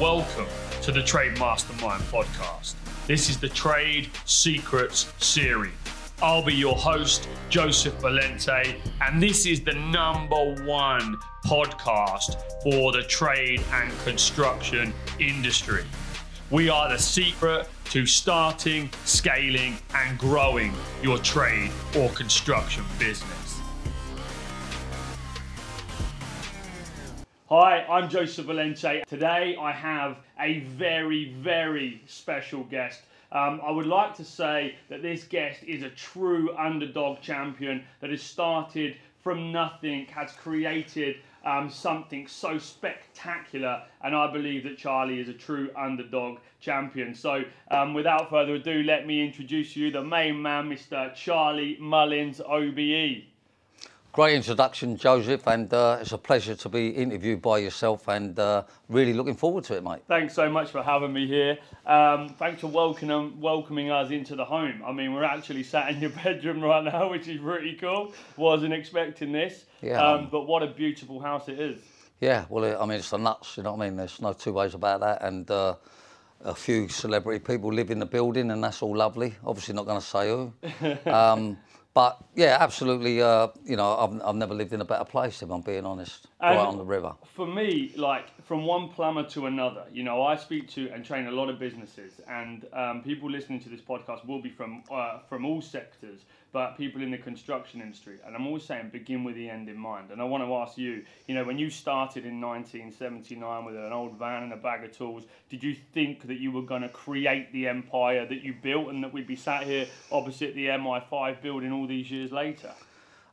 Welcome to the Trade Mastermind podcast. This is the Trade Secrets series. I'll be your host, Joseph Valente, and this is the number one podcast for the trade and construction industry. We are the secret to starting, scaling, and growing your trade or construction business. Hi, I'm Joseph Valente. Today I have a very, very special guest. Um, I would like to say that this guest is a true underdog champion that has started from nothing, has created um, something so spectacular, and I believe that Charlie is a true underdog champion. So, um, without further ado, let me introduce you the main man, Mr. Charlie Mullins, OBE. Great introduction, Joseph, and uh, it's a pleasure to be interviewed by yourself and uh, really looking forward to it, mate. Thanks so much for having me here. Um, thanks for welcoming, welcoming us into the home. I mean, we're actually sat in your bedroom right now, which is pretty cool. Wasn't expecting this, Yeah. um, but what a beautiful house it is. Yeah, well, I mean, it's the nuts, you know what I mean? There's no two ways about that. And uh, a few celebrity people live in the building, and that's all lovely. Obviously, not going to say who. um, but yeah, absolutely. Uh, you know, I've, I've never lived in a better place, if I'm being honest. right on the river. for me, like from one plumber to another, you know, I speak to and train a lot of businesses, and um, people listening to this podcast will be from uh, from all sectors, but people in the construction industry. And I'm always saying, begin with the end in mind. And I want to ask you, you know, when you started in 1979 with an old van and a bag of tools, did you think that you were going to create the empire that you built, and that we'd be sat here opposite the MI5 building all these years later?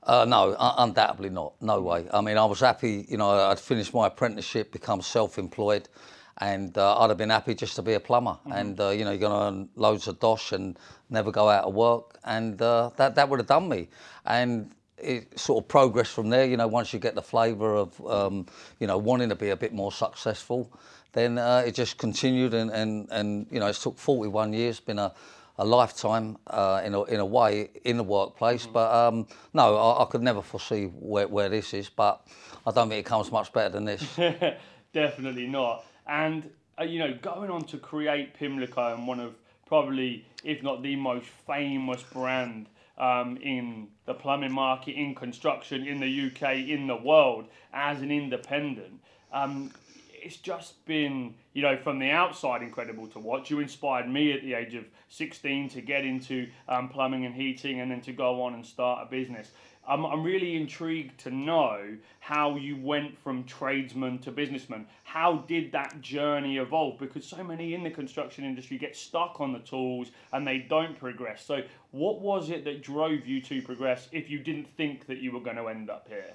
Uh, no, un- undoubtedly not. No way. I mean, I was happy, you know, I'd finished my apprenticeship, become self employed, and uh, I'd have been happy just to be a plumber. And, uh, you know, you're going to earn loads of dosh and never go out of work. And uh, that, that would have done me. And it sort of progressed from there, you know, once you get the flavour of, um, you know, wanting to be a bit more successful, then uh, it just continued. And, and, and, you know, it's took 41 years, been a, a lifetime uh, in, a, in a way in the workplace. But um, no, I, I could never foresee where, where this is. But I don't think it comes much better than this. Definitely not. And uh, you know, going on to create Pimlico and one of probably, if not the most famous brand um, in the plumbing market, in construction, in the UK, in the world, as an independent. Um, it's just been, you know, from the outside incredible to watch. You inspired me at the age of 16 to get into um, plumbing and heating and then to go on and start a business. I'm, I'm really intrigued to know how you went from tradesman to businessman. How did that journey evolve? Because so many in the construction industry get stuck on the tools and they don't progress. So, what was it that drove you to progress if you didn't think that you were going to end up here?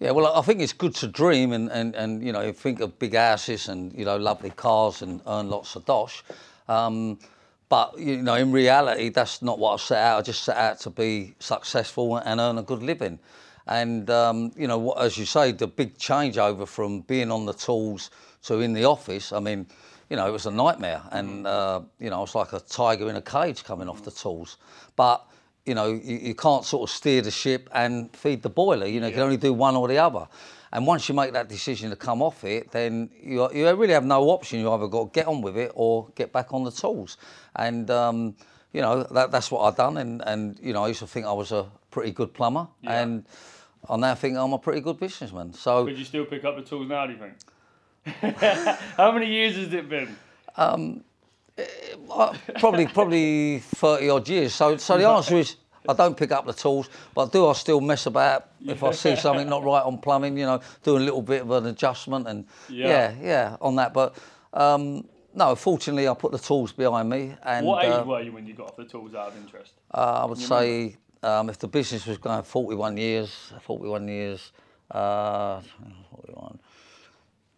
Yeah, well, I think it's good to dream and, and, and you know think of big houses and you know lovely cars and earn lots of dosh. Um, but you know, in reality, that's not what I set out. I just set out to be successful and earn a good living. And um, you know, as you say, the big changeover from being on the tools to in the office. I mean, you know, it was a nightmare, and uh, you know, I was like a tiger in a cage coming off the tools. But you know, you, you can't sort of steer the ship and feed the boiler. You know, you can only do one or the other. And once you make that decision to come off it, then you, you really have no option. You either got to get on with it or get back on the tools. And um, you know, that, that's what I've done. And, and you know, I used to think I was a pretty good plumber, and I now think I'm a pretty good businessman. So Could you still pick up the tools now, do you think? How many years has it been? Uh, probably probably 30 odd years. So so the answer is I don't pick up the tools, but do I still mess about if I see something not right on plumbing, you know, doing a little bit of an adjustment and Yeah. yeah, yeah, on that. But um, no, fortunately I put the tools behind me and What age uh, were you when you got off the tools out of interest? uh, I would say um, if the business was going 41 years, 41 years, uh, 41,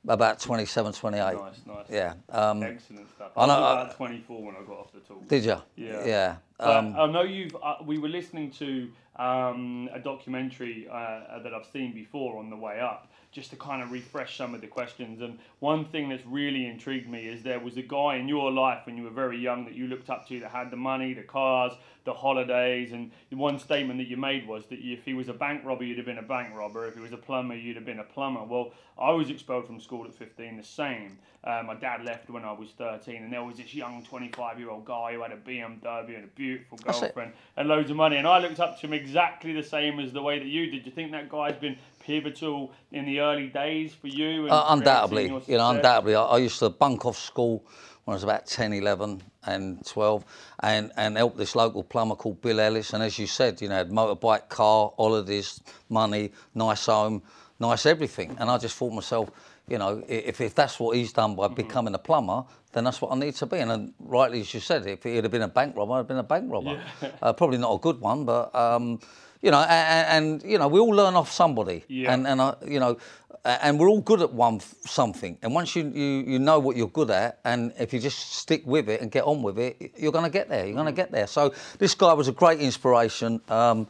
about 27, 28. Nice, nice. Yeah. Um, Excellent stuff. I I know, was uh, about 24 when I got off the tools. did you? Yeah. Yeah. Um, I know you've. Uh, we were listening to um, a documentary uh, that I've seen before on the way up. Just to kind of refresh some of the questions. And one thing that's really intrigued me is there was a guy in your life when you were very young that you looked up to that had the money, the cars, the holidays. And the one statement that you made was that if he was a bank robber, you'd have been a bank robber. If he was a plumber, you'd have been a plumber. Well, I was expelled from school at 15, the same. Uh, my dad left when I was 13, and there was this young 25 year old guy who had a BMW and a beautiful girlfriend and loads of money. And I looked up to him exactly the same as the way that you did. Do you think that guy's been pivotal in the early days for you? Uh, undoubtedly, you know, undoubtedly. I, I, used to bunk off school when I was about 10, 11 and 12 and, and help this local plumber called Bill Ellis. And as you said, you know, had motorbike, car, holidays, money, nice home, nice everything. And I just thought myself, you know, if, if that's what he's done by mm-hmm. becoming a plumber, then that's what I need to be. And, and rightly, as you said, if he'd have been a bank robber, I'd have been a bank robber. Yeah. Uh, probably not a good one, but um, you know, and, and, you know, we all learn off somebody, yeah. and and uh, you know, and we're all good at one something. And once you, you you know what you're good at, and if you just stick with it and get on with it, you're going to get there. You're going to get there. So this guy was a great inspiration, um,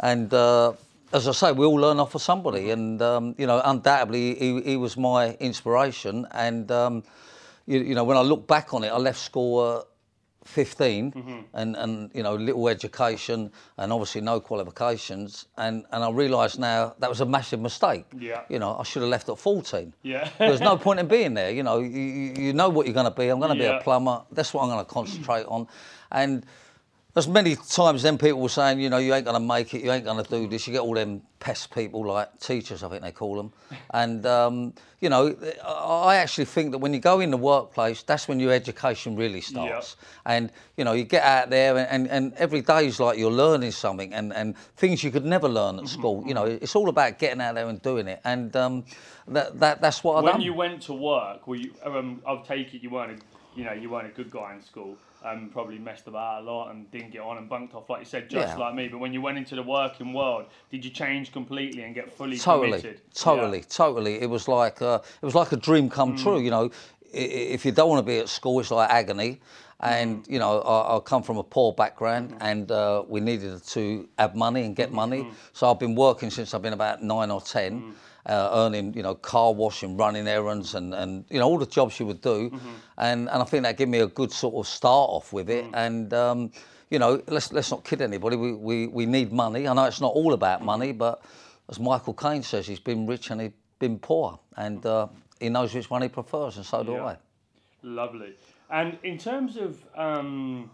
and. Uh, as I say, we all learn off of somebody, and um, you know, undoubtedly, he, he was my inspiration. And um, you, you, know, when I look back on it, I left school uh, 15 mm-hmm. and, and you know little education and obviously no qualifications and, and I realise now that was a massive mistake. Yeah. You know I should have left at 14. Yeah. There's no point in being there. You know you, you know what you're going to be. I'm going to yeah. be a plumber. That's what I'm going to concentrate on, and as many times then people were saying, you know, you ain't going to make it, you ain't going to do this. You get all them pest people like teachers, I think they call them. And, um, you know, I actually think that when you go in the workplace, that's when your education really starts. And, you know, you get out there and, and, and every day is like you're learning something and, and things you could never learn at mm-hmm. school. You know, it's all about getting out there and doing it. And um, that, that, that's what I When done. you went to work, were you, um, I'll take it you weren't, a, you know, you weren't a good guy in school um, probably messed about a lot and didn't get on and bunked off, like you said, just yeah. like me. But when you went into the working world, did you change completely and get fully totally, committed? Totally, yeah. totally. It was like uh, it was like a dream come mm. true. You know, if you don't want to be at school, it's like agony. And mm. you know, I, I, come from a poor background, mm-hmm. and uh, we needed to have money and get money. Mm-hmm. So I've been working since I've been about nine or ten. Uh, earning, you know, car washing, running errands, and, and you know all the jobs you would do, mm-hmm. and and I think that gave me a good sort of start off with it, mm. and. Um, you know, let's let's not kid anybody. We, we, we need money. I know it's not all about money, but as Michael Caine says, he's been rich and he's been poor, and uh, he knows which one he prefers, and so do yeah. I. Lovely. And in terms of um,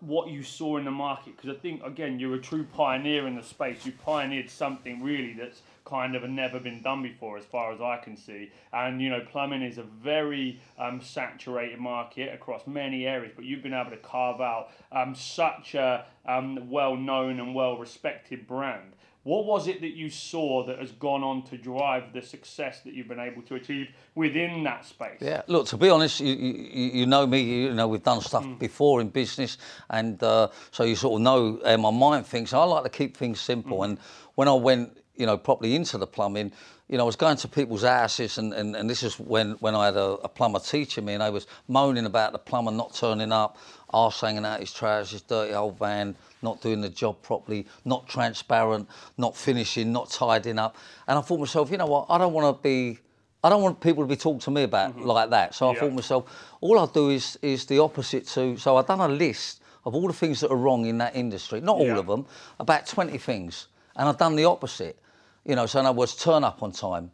what you saw in the market, because I think again you're a true pioneer in the space. You pioneered something really that's kind of never been done before, as far as I can see. And you know, plumbing is a very um, saturated market across many areas, but you've been able to carve out um, such a um, well-known and well-respected brand. What was it that you saw that has gone on to drive the success that you've been able to achieve within that space? Yeah, look, to be honest, you, you, you know me, you know, we've done stuff mm. before in business, and uh, so you sort of know how my mind thinks. I like to keep things simple, mm. and when I went you know, properly into the plumbing, you know, I was going to people's houses, and, and, and this is when, when I had a, a plumber teaching me, and I was moaning about the plumber not turning up, arse hanging out his trousers, dirty old van, not doing the job properly, not transparent, not finishing, not tidying up. And I thought to myself, you know what, I don't want to be, I don't want people to be talking to me about mm-hmm. like that. So I thought to myself, all I'll do is, is the opposite to, so I've done a list of all the things that are wrong in that industry, not yeah. all of them, about 20 things. And I've done the opposite. You know, so in other words, turn up on time,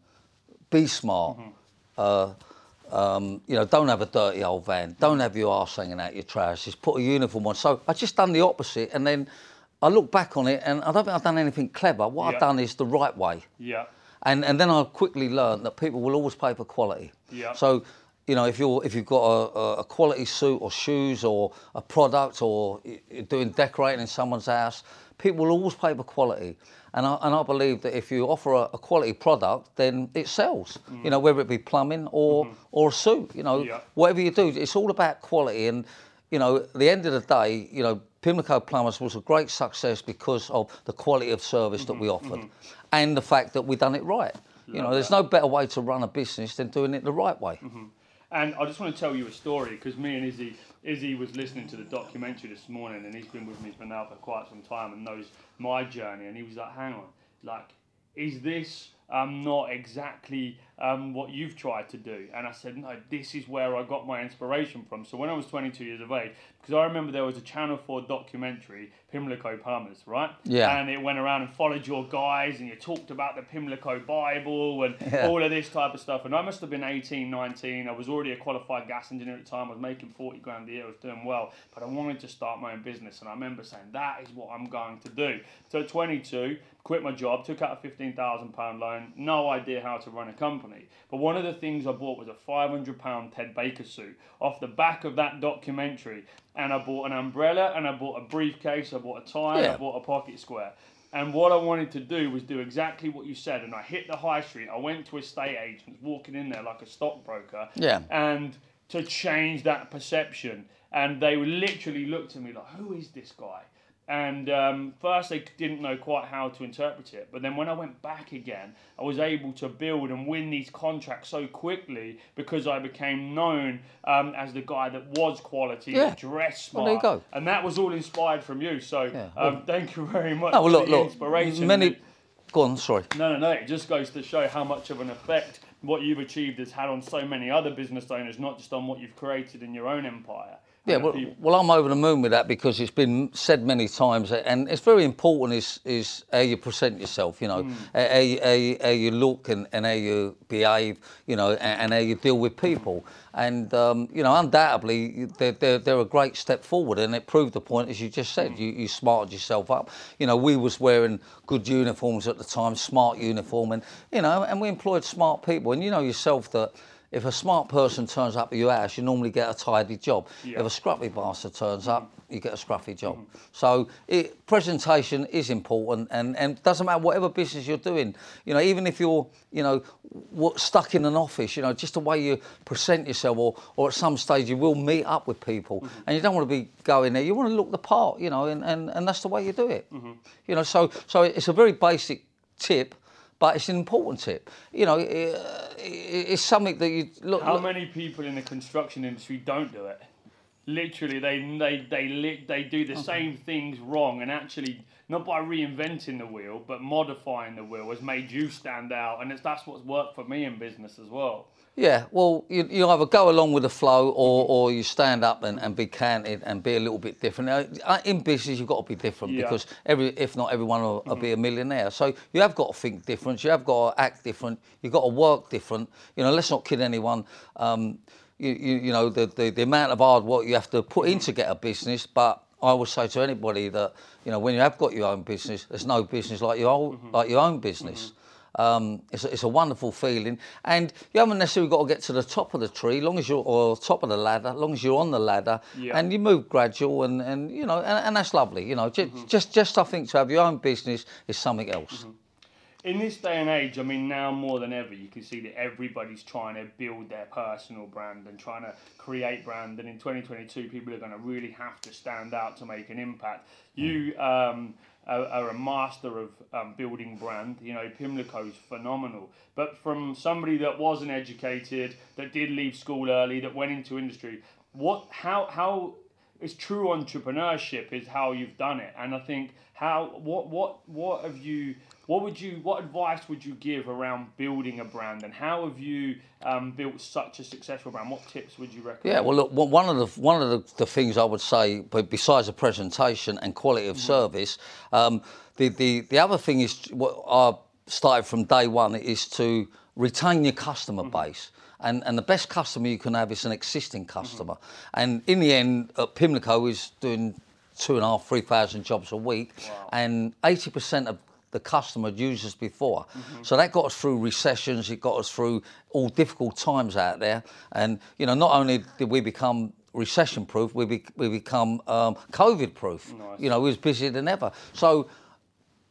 be smart. Mm-hmm. Uh, um, you know, don't have a dirty old van. Don't have your arse hanging out your trousers. Put a uniform on. So I just done the opposite, and then I look back on it, and I don't think I've done anything clever. What yeah. I've done is the right way. Yeah. And and then I quickly learned that people will always pay for quality. Yeah. So you know, if you're if you've got a, a, quality suit or shoes or a product or you're doing decorating in someone's house, people will always pay for quality. And I, and I believe that if you offer a, a quality product, then it sells. Mm. You know, whether it be plumbing or mm-hmm. or a suit. You know, yeah. whatever you do, it's all about quality. And you know, at the end of the day, you know, Pimlico Plumbers was a great success because of the quality of service mm-hmm. that we offered, mm-hmm. and the fact that we done it right. Love you know, there's that. no better way to run a business than doing it the right way. Mm-hmm. And I just want to tell you a story because me and Izzy, Izzy was listening to the documentary this morning, and he's been with me for now for quite some time and knows my journey. And he was like, "Hang on, like, is this um, not exactly um, what you've tried to do. And I said, no, this is where I got my inspiration from. So when I was 22 years of age, because I remember there was a Channel 4 documentary, Pimlico Plumbers, right? Yeah. And it went around and followed your guys and you talked about the Pimlico Bible and Yeah. all of this type of stuff. And I must have been 18, 19. I was already a qualified gas engineer at the time. I was making 40 grand a year. I was doing well. But I wanted to start my own business. And I remember saying, that is what I'm going to do. So at 22, quit my job, took out a £15,000 loan, no idea how to run a company. But one of the things I bought was a £500 Ted Baker suit off the back of that documentary. And I bought an umbrella and I bought a briefcase, I bought a tie, Yeah. I bought a pocket square. And what I wanted to do was do exactly what you said. And I hit the high street. I went to estate agents, walking in there like a stockbroker. Yeah. And to change that perception. And they literally looked at me like, who is this guy? And um, first they didn't know quite how to interpret it. But then when I went back again, I was able to build and win these contracts so quickly because I became known um, as the guy that was quality, Yeah. dressed Well, smart. there you go. And that was all inspired from you. So Yeah, um, thank you very much No, well, for look, the look. inspiration. Many. Go on. Sorry. No, no, no. It just goes to show how much of an effect what you've achieved has had on so many other business owners, not just on what you've created in your own empire. Yeah, well, well, I'm over the moon with that because it's been said many times, and it's very important. Is is how you present yourself, you know, Hmm. how, you, how, how you look and, and how you behave, you know, and, and how you deal with people. And um, you know, undoubtedly, they're, they're, they're a great step forward, and it proved the point, as you just said. Hmm. You, you smarted yourself up. You know, we was wearing good uniforms at the time, smart uniform, and you know, and we employed smart people. And you know yourself that if a smart person turns up at your house, you normally get a tidy job. Yeah. If a scruffy bastard turns up, mm-hmm. you get a scruffy job. Mm-hmm. So it, presentation is important, and and doesn't matter whatever business you're doing. You know, even if you're you know what, stuck in an office, you know, just the way you present yourself, or or at some stage you will meet up with people, mm-hmm. and you don't want to be going there. You want to look the part, you know, and and, and that's the way you do it. You know, so so it's a very basic tip. But it's an important tip. You know, it, it's something that you look. How look- many people in the construction industry don't do it? Literally, they they they they do the same things wrong, and actually, not by reinventing the wheel, but modifying the wheel has made you stand out, and it's, that's what's worked for me in business as well. Yeah, well, you, you either go along with the flow or, mm-hmm. or you stand up and, and be candid and be a little bit different. Uh, In business, you've got to be different Yeah. because every, if not everyone will, will mm-hmm. be a millionaire. So you have got to think different. You have got to act different. You've got to work different. You know, let's not kid anyone. Um, you, you, you know, the, the, the amount of hard work you have to put in to mm-hmm. get a business, but I would say to anybody that you know when you have got your own business, there's no business like your own, like your own business. Um, it's, a, it's a wonderful feeling, and you haven't necessarily got to get to the top of the tree, long as you're or top of the ladder, long as you're on the ladder, Yeah. and you move gradual, and, and you know, and, and that's lovely. You know, just, just just I think to have your own business is something else. in this day and age, I mean, now more than ever, you can see that everybody's trying to build their personal brand and trying to create brand. And in 2022, people are going to really have to stand out to make an impact. You um, are, are a master of um, building brand. You know, Pimlico's phenomenal. But from somebody that wasn't educated, that did leave school early, that went into industry, what, how, how it's true entrepreneurship is how you've done it and i think how what what what have you what would you what advice would you give around building a brand and how have you um, built such a successful brand? What tips would you recommend? Yeah, well, look, one of the one of the, the things I would say, but besides the presentation and quality of service, um, the, the the other thing is what I started from day one is to retain your customer base. And, and the best customer you can have is an existing customer. And in the end, uh, Pimlico is doing two and a half, three thousand jobs a week, and eighty percent of the customer had used us before. So that got us through recessions, it got us through all difficult times out there. And, you know, not only did we become recession proof, we, be, we become um, COVID proof. Nice. You know, we was busier than ever. So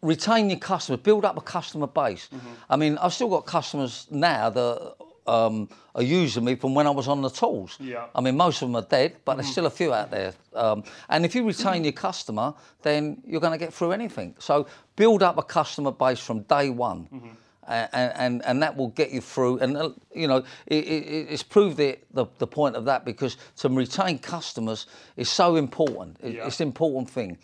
retain your customers, build up a customer base. Mm-hmm. I mean, I've still got customers now that um, are using me from when I was on the tools. Yeah. Mm-hmm. I mean, most of them are dead, but there's still a few out there. Um, and if you retain your customer, then you're going to get through anything. So build up a customer base from day one. Mm-hmm. And, and, and that will get you through. And, uh, you know, it, it, it's proved it, the, the point of that because to retain customers is so important. It- Yeah. It's an important thing.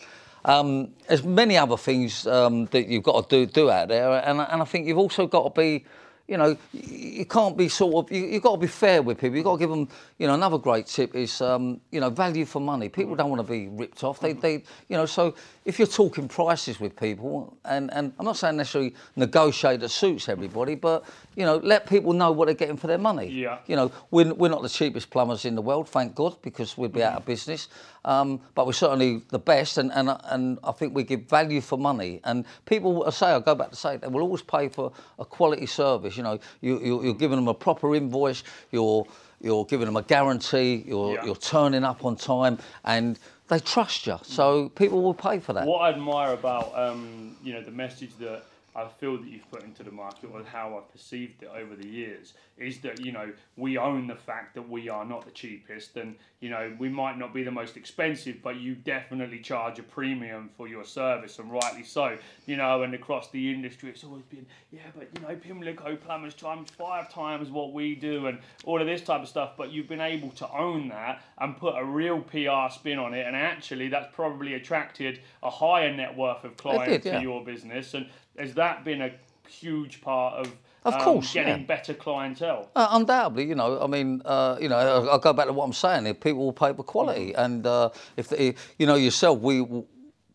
um, there's many other things um, that you've got to do do out there, and and I think you've also got to be you know, you can't be sort of, you, have got to be fair with people. You've got to give them, you know, another great tip is, um, you know, value for money. People don't want to be ripped off. They, they, you know, so if you're talking prices with people, and, and I'm not saying necessarily negotiate that suits everybody, but, you know, let people know what they're getting for their money. Yeah. You know, we're, we're not the cheapest plumbers in the world, thank God, because we'd be out of business. Um, but we're certainly the best, and, and, and I think we give value for money. And people, I say, I go back to say, they will always pay for a quality service. You know, you, you, you're giving them a proper invoice, you're, you're giving them a guarantee, you're, Yeah. you're turning up on time, and they trust you. So people will pay for that. What I admire about um, you know the message that I feel that you've put into the market, or how I've perceived it over the years, is that you know we own the fact that we are not the cheapest, and you know we might not be the most expensive, but you definitely charge a premium for your service, and rightly so. You know, and across the industry, it's always been yeah, but you know Pimlico plumbers charge five times what we do, and all of this type of stuff. But you've been able to own that and put a real PR spin on it, and actually that's probably attracted a higher net worth of clients did, to your business, and has that been a huge part of Of um, course, getting yeah. better clientele? Uh, undoubtedly, you know. I mean, uh, you know, I'll, I'll go back to what I'm saying. If people will pay for quality, and uh, if they, you know yourself, we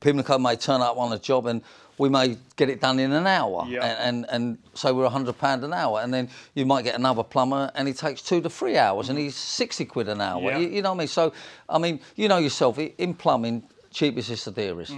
Pimlico may turn up on a job and we may get it done in an hour, Yeah. and, and and say we're hundred pound an hour, and then you might get another plumber and he takes two to three hours, and he's sixty quid an hour. Yeah. You, you know what I mean? So, I mean, you know yourself, in plumbing, cheapest is the dearest.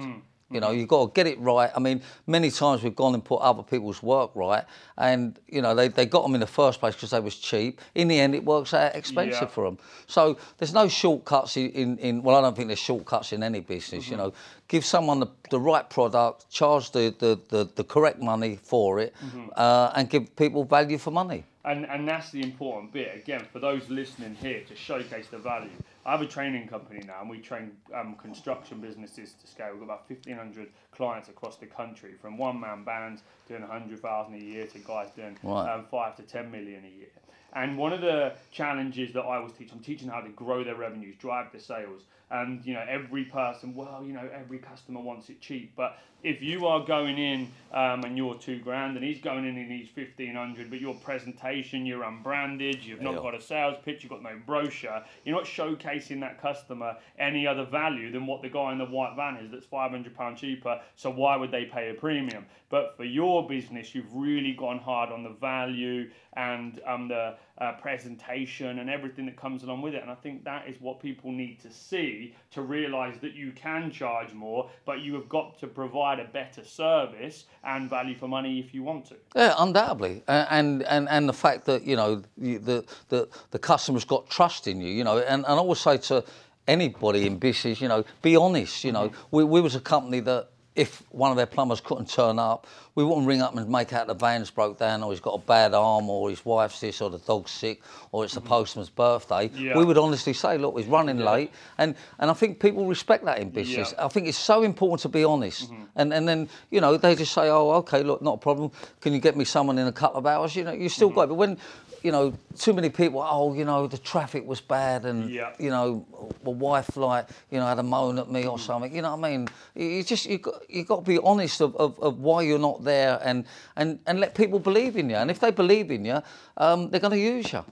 You know, mm-hmm. you've got to get it right. I mean, many times we've gone and put other people's work right, and you know they, they got them in the first place because they was cheap. In the end, it works out expensive Yeah. for them. So there's no shortcuts in, in, well, I don't think there's shortcuts in any business. You mm-hmm. know, give someone the, the right product, charge the, the, the, the correct money for it, mm-hmm. uh, and give people value for money. And and that's the important bit. Again, for those listening here, to showcase the value. I have a training company now, and we train um, construction businesses to scale. We've got about fifteen hundred clients across the country, from one man bands doing a hundred thousand a year to guys doing Right. um, five to ten million a year. And one of the challenges that I was teaching, I'm teaching how to grow their revenues, drive the sales. And you know, every person, well, you know, every customer wants it cheap. But if you are going in um, and you're two grand, and he's going in and he's fifteen hundred, but your presentation, you're unbranded, you've not got a sales pitch, you've got no brochure, you're not showcasing that customer any other value than what the guy in the white van is that's five hundred pound cheaper. So why would they pay a premium? But for your business, you've really gone hard on the value and um, the uh, presentation and everything that comes along with it. And I think that is what people need to see to realise that you can charge more, but you have got to provide a better service and value for money if you want to. Yeah, undoubtedly, and and and the fact that you know the the the customer's got trust in you, you know, and, and I always say to anybody in business, you know, be honest. You know, we we was a company that if one of their plumbers couldn't turn up, we wouldn't ring up and make out the van's broke down, or he's got a bad arm, or his wife's this, or the dog's sick, or it's the mm-hmm. postman's birthday. Yeah. We would honestly say, look, he's running late, and and I think people respect that in business. Yeah. I think it's so important to be honest. Mm-hmm. And and then you know they just say, oh, okay, look, not a problem. Can you get me someone in a couple of hours? You know, you still mm-hmm. got. it. But when you know too many people, oh, you know, the traffic was bad, and Yeah. you know, my wife like you know had a moan at me or something. You know what I mean? You just you got you got to be honest of, of, of why you're not there, and and and let people believe in you. And if they believe in you, um, they're going to use you.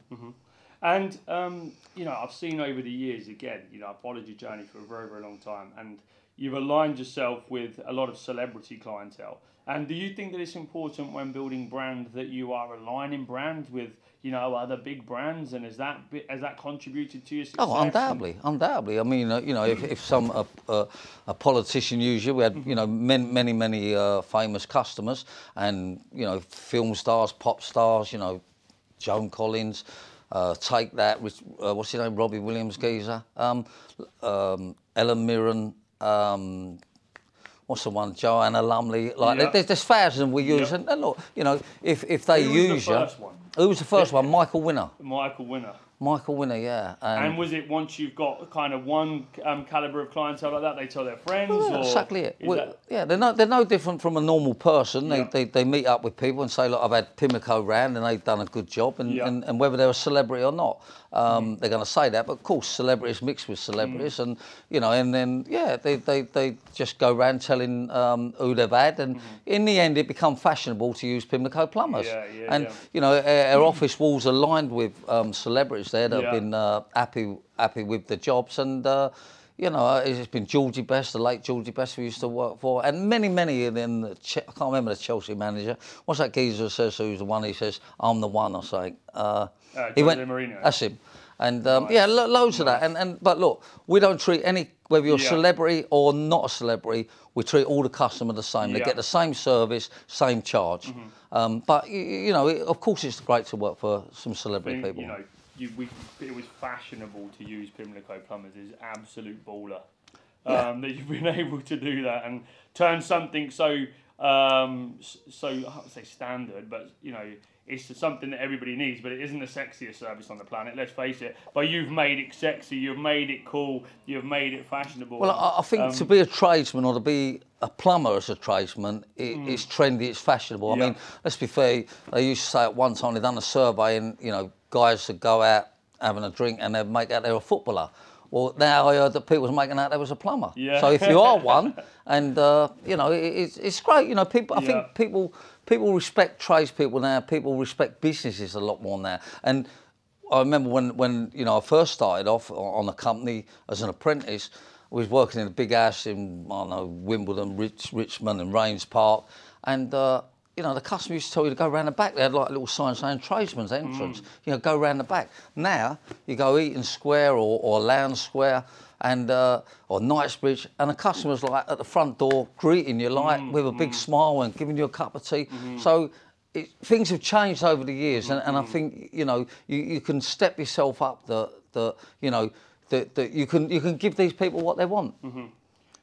And um, you know, I've seen over the years again. You know, I've followed your journey for a very, very long time, and you've aligned yourself with a lot of celebrity clientele. And do you think that it's important when building brand that you are aligning brand with you know other big brands, and has that has that contributed to your success? Oh, undoubtedly, undoubtedly. I mean, uh, you know, if, if some uh, uh, a politician used you, we had you know many many many uh, famous customers, and you know film stars, pop stars, you know, Joan Collins, uh, take that. Uh, what's his name? Robbie Williams, geezer. Um, um, Ellen Mirren. Um, What's the one? Joanna Lumley. Like, Yeah. there's, there's thousands we use, Yeah. and, and look, you know, if, if they Who use you, one? who was the first one? Michael Winner. Michael Winner. Michael Winner, yeah. And was it once you've got kind of one um, caliber of clientele like that, they tell their friends? Well, or exactly it. Well, that- Yeah, they're no, they're no different from a normal person. They, Yeah. they, they meet up with people and say, look, I've had Pimlico round and they've done a good job. And, Yeah. and, and whether they're a celebrity or not, um, they're going to say that. But of course, celebrities mix with celebrities. Mm. And, you know, and then, yeah, they, they, they just go round telling um, who they've had. And in the end, it become fashionable to use Pimlico plumbers. Yeah, yeah, and, yeah. you know, our, our office walls are lined with um, celebrities there that Yeah. have been uh, happy happy with the jobs. And, uh, you know, it's been Georgie Best, the late Georgie Best we used to work for, and many, many in the, I can't remember the Chelsea manager. What's that geezer says who's the one? He says, I'm the one, or something. Uh, Uh, he went, Mourinho. That's him. And um, yeah, lo- loads of that. And, and But look, we don't treat any, whether you're a Yeah. celebrity or not a celebrity, we treat all the customer the same. They Yeah. Mm-hmm. get the same service, same charge. Um, but, you, you know, it, of course it's great to work for some celebrity think, people. you know, you, we, it was fashionable to use Pimlico plumbers is absolute baller. Um, that you've been able to do that and turn something so um, so I don't say standard, but you know it's something that everybody needs, but it isn't the sexiest service on the planet. Let's face it. But you've made it sexy, you've made it cool, you've made it fashionable. Well, I, I think Um, to be a tradesman or to be a plumber as a tradesman, it, it's trendy, it's fashionable. I Mm. Mean, let's be fair. They used to say at one time they'd done a survey, and you know, guys would go out having a drink and they'd make out they were a footballer. Well, now I heard that people was making out they was a plumber. Yeah. So if you are one, and uh, you know, it, it's, it's great. You know, people. I Yeah. think people people respect tradespeople now. People respect businesses a lot more now. And I remember when, when you know I first started off on a company as an apprentice. I was working in a big house in I don't know Wimbledon, Rich, Richmond, and Raynes Park, and uh, you know the customer used to tell you to go round the back. They had like a little sign saying tradesman's entrance. Mm. You know, go round the back. Now you go Eaton Square or, or Lowndes Square. And uh, or Knightsbridge, and the customers like at the front door greeting you like mm, with a big mm. smile and giving you a cup of tea. Mm-hmm. So it, things have changed over the years, and, and I mm-hmm. think you know you, you can step yourself up that that you know that, that you can you can give these people what they want. Mm-hmm.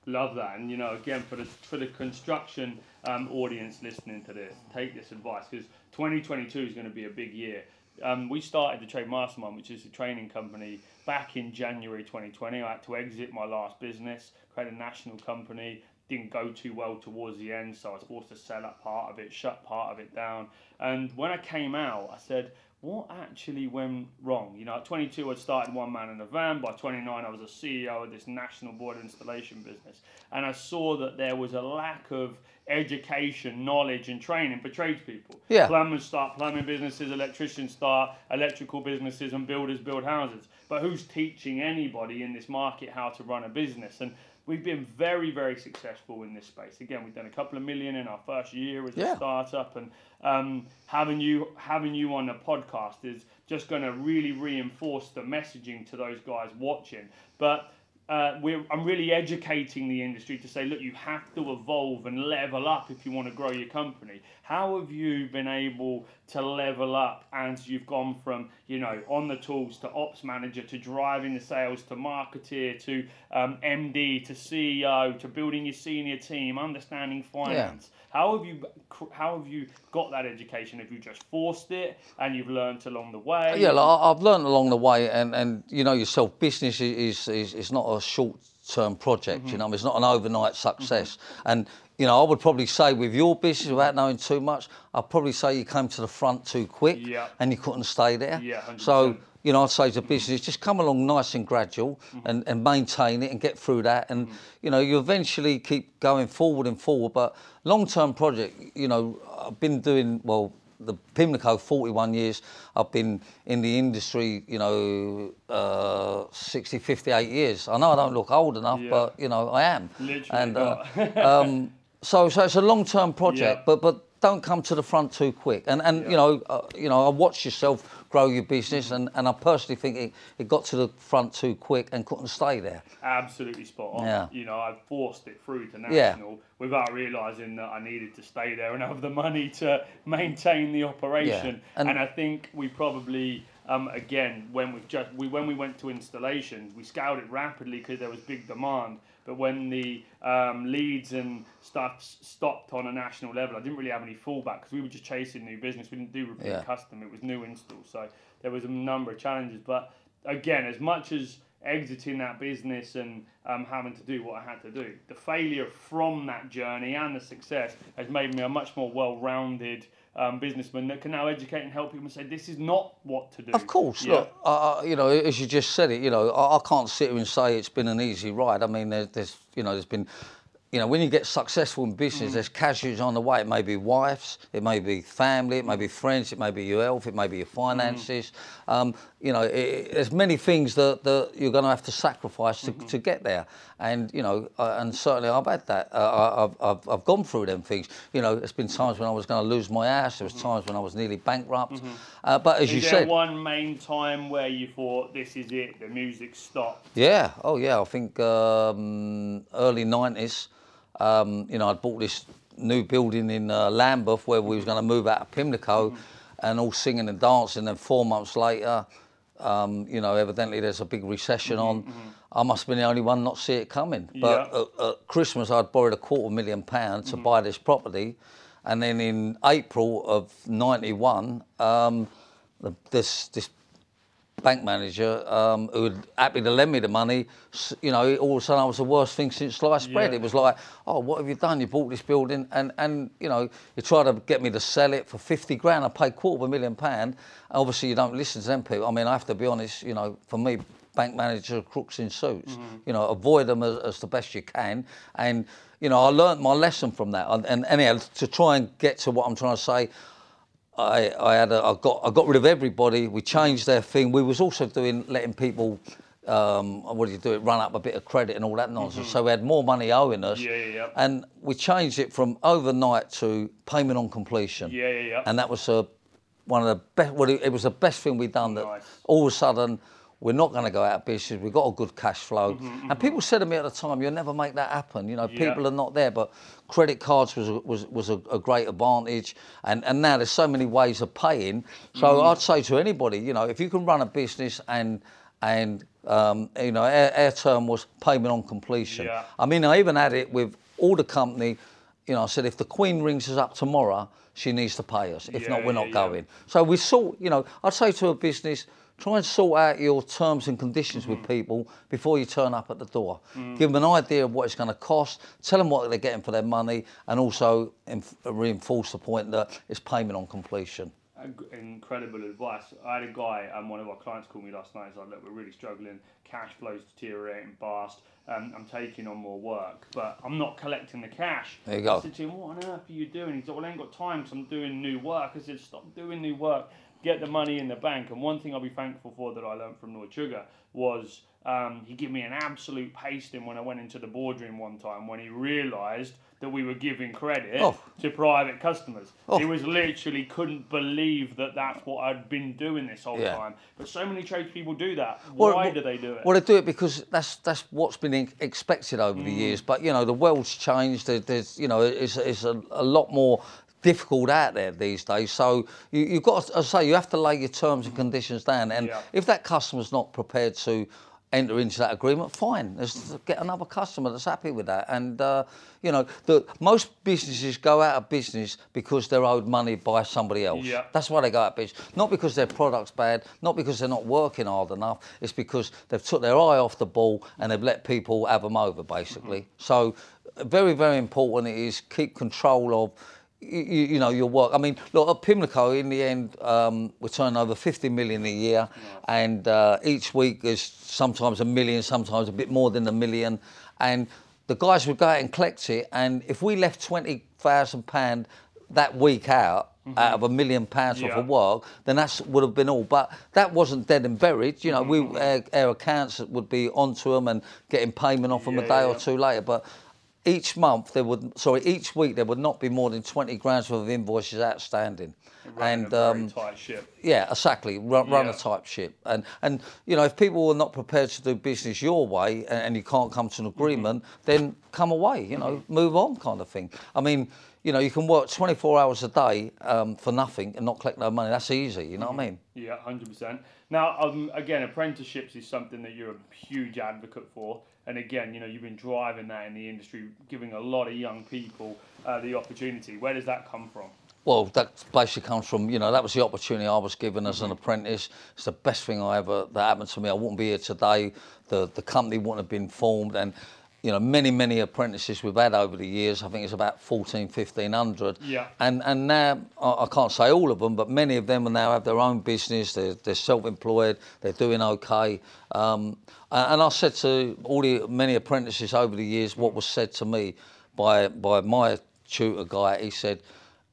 Love that, and you know, again for the for the construction um, audience listening to this, take this advice because 2022 is going to be a big year. Um, we started the Trade Mastermind, which is a training company, back in January 2020. I had to exit my last business, create a national company. Didn't go too well towards the end, so I was forced to sell up part of it, shut part of it down. And when I came out, I said, what actually went wrong? You know, at 22, I'd started one man in a van. By 29, I was a CEO of this national board installation business. And I saw that there was a lack of education, knowledge, and training for tradespeople. Yeah. Plumbers start plumbing businesses, electricians start electrical businesses, and builders build houses. But who's teaching anybody in this market how to run a business? And we've been very, very successful in this space. Again, we've done a couple of million in our first year as Yeah. a startup, and um, having you having you on the podcast is just going to really reinforce the messaging to those guys watching. But uh, we're, I'm really educating the industry to say, look, you have to evolve and level up if you want to grow your company. How have you been able to level up as you've gone from, you know, on the tools to ops manager to driving the sales to marketeer to um, MD to CEO to building your senior team, understanding finance? How have you how have you got that education? Have you just forced it and you've learned along the way? Yeah, like, I've learned along the way, and, and you know yourself, business is is, is not a short term project. You mm-hmm. know, it's not an overnight success. Mm-hmm. And you know, I would probably say with your business, without knowing too much, I'd probably say you came to the front too quick, Yeah. and you couldn't stay there. Yeah, 100%. So. You know, I'd say to business, just come along nice and gradual mm-hmm. and, and maintain it and get through that. And, you know, you eventually keep going forward and forward. But long term project, you know, I've been doing, well, the Pimlico 41 years. I've been in the industry, you know, uh, 60, 58 years. I know I don't look old enough, Yeah. but you know I am. Literally and uh, um, so, so it's a long-term project, Yeah. but but don't come to the front too quick. And and you know, uh, you know, I watch yourself grow your business, and, and I personally think it, it got to the front too quick and couldn't stay there. absolutely spot on. Yeah. You know, I forced it through to Yeah. national without realizing that I needed to stay there and have the money to maintain the operation. And- And, I think we probably um, again, when we just we when we went to installations, we scaled it rapidly because there was big demand. But when the um, leads and stuff stopped on a national level, I didn't really have any fallback because we were just chasing new business. We didn't do repeat Yeah. custom; it was new install. So there was a number of challenges. But again, as much as exiting that business and um, having to do what I had to do, the failure from that journey and the success has made me a much more well-rounded um, businessman that can now educate and help people and say this is not what to do. Of course, Yeah. look, uh, you know, as you just said it, you know, I, I can't sit here and say it's been an easy ride. I mean, there, there's, you know, there's been, you know, when you get successful in business, there's casualties on the way. It may be wives, it may be family, it may be friends, it may be your health, it may be your finances. Um, you know, it, there's many things that, that you're going to have to sacrifice to, to get there. And you know, uh, and certainly I've had that. Uh, I- I've, I've, I've gone through them things. You know, there's been times when I was going to lose my ass. There was times when I was nearly bankrupt. Uh, but as Is you there said, one main time where you thought this is it, the music stopped? Yeah, oh yeah, I think um, early 90s, um, you know, I'd bought this new building in uh, Lambeth where we was going to move out of Pimlico and all singing and dancing. And four months later, um, you know, evidently there's a big recession on. I must have been the only one not see it coming. But Yeah. at, at Christmas, I'd borrowed a quarter million pounds to buy this property. And then in April of 91, um, the, this, this bank manager um, who had happy to lend me the money, you know, all of a sudden I was the worst thing since sliced bread. It was like, oh, what have you done? You bought this building and, and you know, you try to get me to sell it for 50 grand. I paid quarter of a million pound. Obviously, you don't listen to them people. I mean, I have to be honest, you know, for me, bank manager crooks in suits. Mm-hmm. You know, avoid them as, as the best you can. And, you know, I learnt my lesson from that. And, and anyhow, to try and get to what I'm trying to say, I, I had a, I got I got rid of everybody. We changed their thing. We was also doing letting people, um, what do you do it, run up a bit of credit and all that nonsense. So we had more money owing us. Mm-hmm. Yeah, yeah, yeah. And we changed it from overnight to payment on completion. Yeah, yeah, yeah. And that was a, one of the best. Well, it, it was the best thing we done. That Nice. all of a sudden. We're not going to go out of business. We've got a good cash flow. Mm-hmm, And people said to me at the time, you'll never make that happen. You know, Yeah. people are not there. But credit cards was a, was, was a, a great advantage. And, and now there's so many ways of paying. So Mm-hmm. I'd say to anybody, you know, if you can run a business and, and um, you know, our, our term was payment on completion. Yeah. I mean, I even had it with all the company. You know, I said if the Queen rings us up tomorrow, she needs to pay us. If Yeah, not, we're not yeah. going. So we saw, You know, I'd say to a business, try and sort out your terms and conditions Mm-hmm. with people before you turn up at the door. Mm. Give them an idea of what it's going to cost. Tell them what they're getting for their money, and also inf- reinforce the point that it's payment on completion. Incredible advice. I had a guy, um, one of our clients called me last night. He's like, "Look, we're really struggling. Cash flows deteriorating fast. Um, I'm taking on more work, but I'm not collecting the cash." There you go. I said to him, "What on earth are you doing?" He's like, "Well, I ain't got time because I'm doing new work." I said, "Stop doing new work. Get the money in the bank." And one thing I'll be thankful for that I learned from Lord Sugar was um, he gave me an absolute pasting when I went into the boardroom one time when he realised that we were giving credit Oh. to private customers. Oh. He was literally couldn't believe that that's what I'd been doing this whole Yeah. time. But so many tradespeople do that. Why well- do they do it? Well, they do it because that's that's what's been expected over the years. But you know, the world's changed. There's you know, it's, it's a, a lot more difficult out there these days. So you, you've got, to, as I say, you have to lay your terms and conditions down. And Yeah. if that customer's not prepared to enter into that agreement, fine. Let's get another customer that's happy with that. And uh, you know, the most businesses go out of business because they're owed money by somebody else. Yeah. That's why they go out of business. Not because their product's bad, not because they're not working hard enough. It's because they've took their eye off the ball and they've let people have them over, basically. So, uh, very, very important it is keep control of. You, you know your work. I mean, look at Pimlico. In the end, um, we're turning over 50 million a year, and uh, each week is sometimes a million, sometimes a bit more than a million. And the guys would go out and collect it. And if we left 20,000 pound that week out out of a million pounds worth Yeah. of work, then that would have been all. But that wasn't dead and buried. You know, we our, our accounts would be onto them and getting payment off them a day yeah, or yeah. two later. But each month there would, sorry, each week there would not be more than 20 grams worth of invoices outstanding. Running and um, tight ship. yeah, exactly. Run, run a type ship, and and you know if people are not prepared to do business your way and, and you can't come to an Mm-hmm. agreement, then come away. You know, move on, kind of thing. I mean, you know, you can work 24 hours a day um, for nothing and not collect no money. That's easy. You know what I mean? Yeah, hundred percent. Now, um, again, apprenticeships is something that you're a huge advocate for, and again, you know, you've been driving that in the industry, giving a lot of young people uh, the opportunity. Where does that come from? Well, that basically comes from, you know, that was the opportunity I was given as an apprentice. It's the best thing I ever, that happened to me. I wouldn't be here today. The, the company wouldn't have been formed. And, you know, many, many apprentices we've had over the years. I think it's about 14, 1500. Yeah. And, and now, I, I can't say all of them, but many of them now have their own business. They're, they're self-employed. They're doing okay. Um, and, and I said to all the many apprentices over the years what was said to me by, by my tutor guy. He said,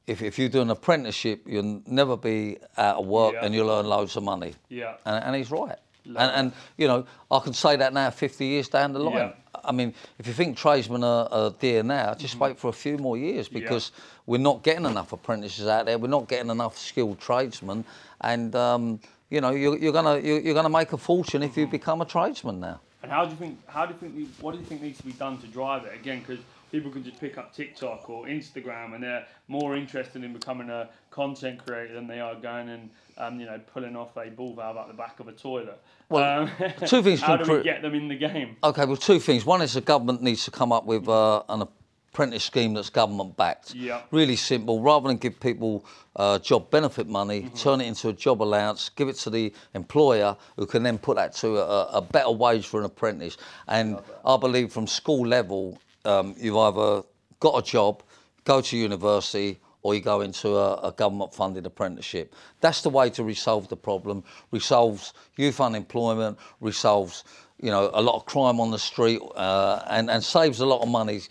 if, if you do an apprenticeship, you'll never be out of work Yeah. and you'll earn loads of money. Yeah. And, and he's right. And, and, you know, I can say that now 50 years down the line. Yeah. I mean, if you think tradesmen are, are dear now, just wait for a few more years because we're not getting enough apprentices out there. We're not getting enough skilled tradesmen. And, um, you know, you're, you're going to you're, you're gonna make a fortune if you become a tradesman now. And how do you think? How do you think? What do you think needs to be done to drive it again? Because people can just pick up TikTok or Instagram, and they're more interested in becoming a content creator than they are going and um, you know pulling off a ball valve out the back of a toilet. Well, um, two things How do we get them in the game? Okay, well, two things. One is the government needs to come up with uh, an apprentice scheme that's government backed. Yeah. Really simple. Rather than give people uh, job benefit money, Mm-hmm. turn it into a job allowance, give it to the employer who can then put that to a, a better wage for an apprentice. And I believe from school level, um, you've either got a job, go to university, or you go into a, a government funded apprenticeship. That's the way to resolve the problem. Resolves youth unemployment, resolves you know a lot of crime on the street, uh, and and saves a lot of money.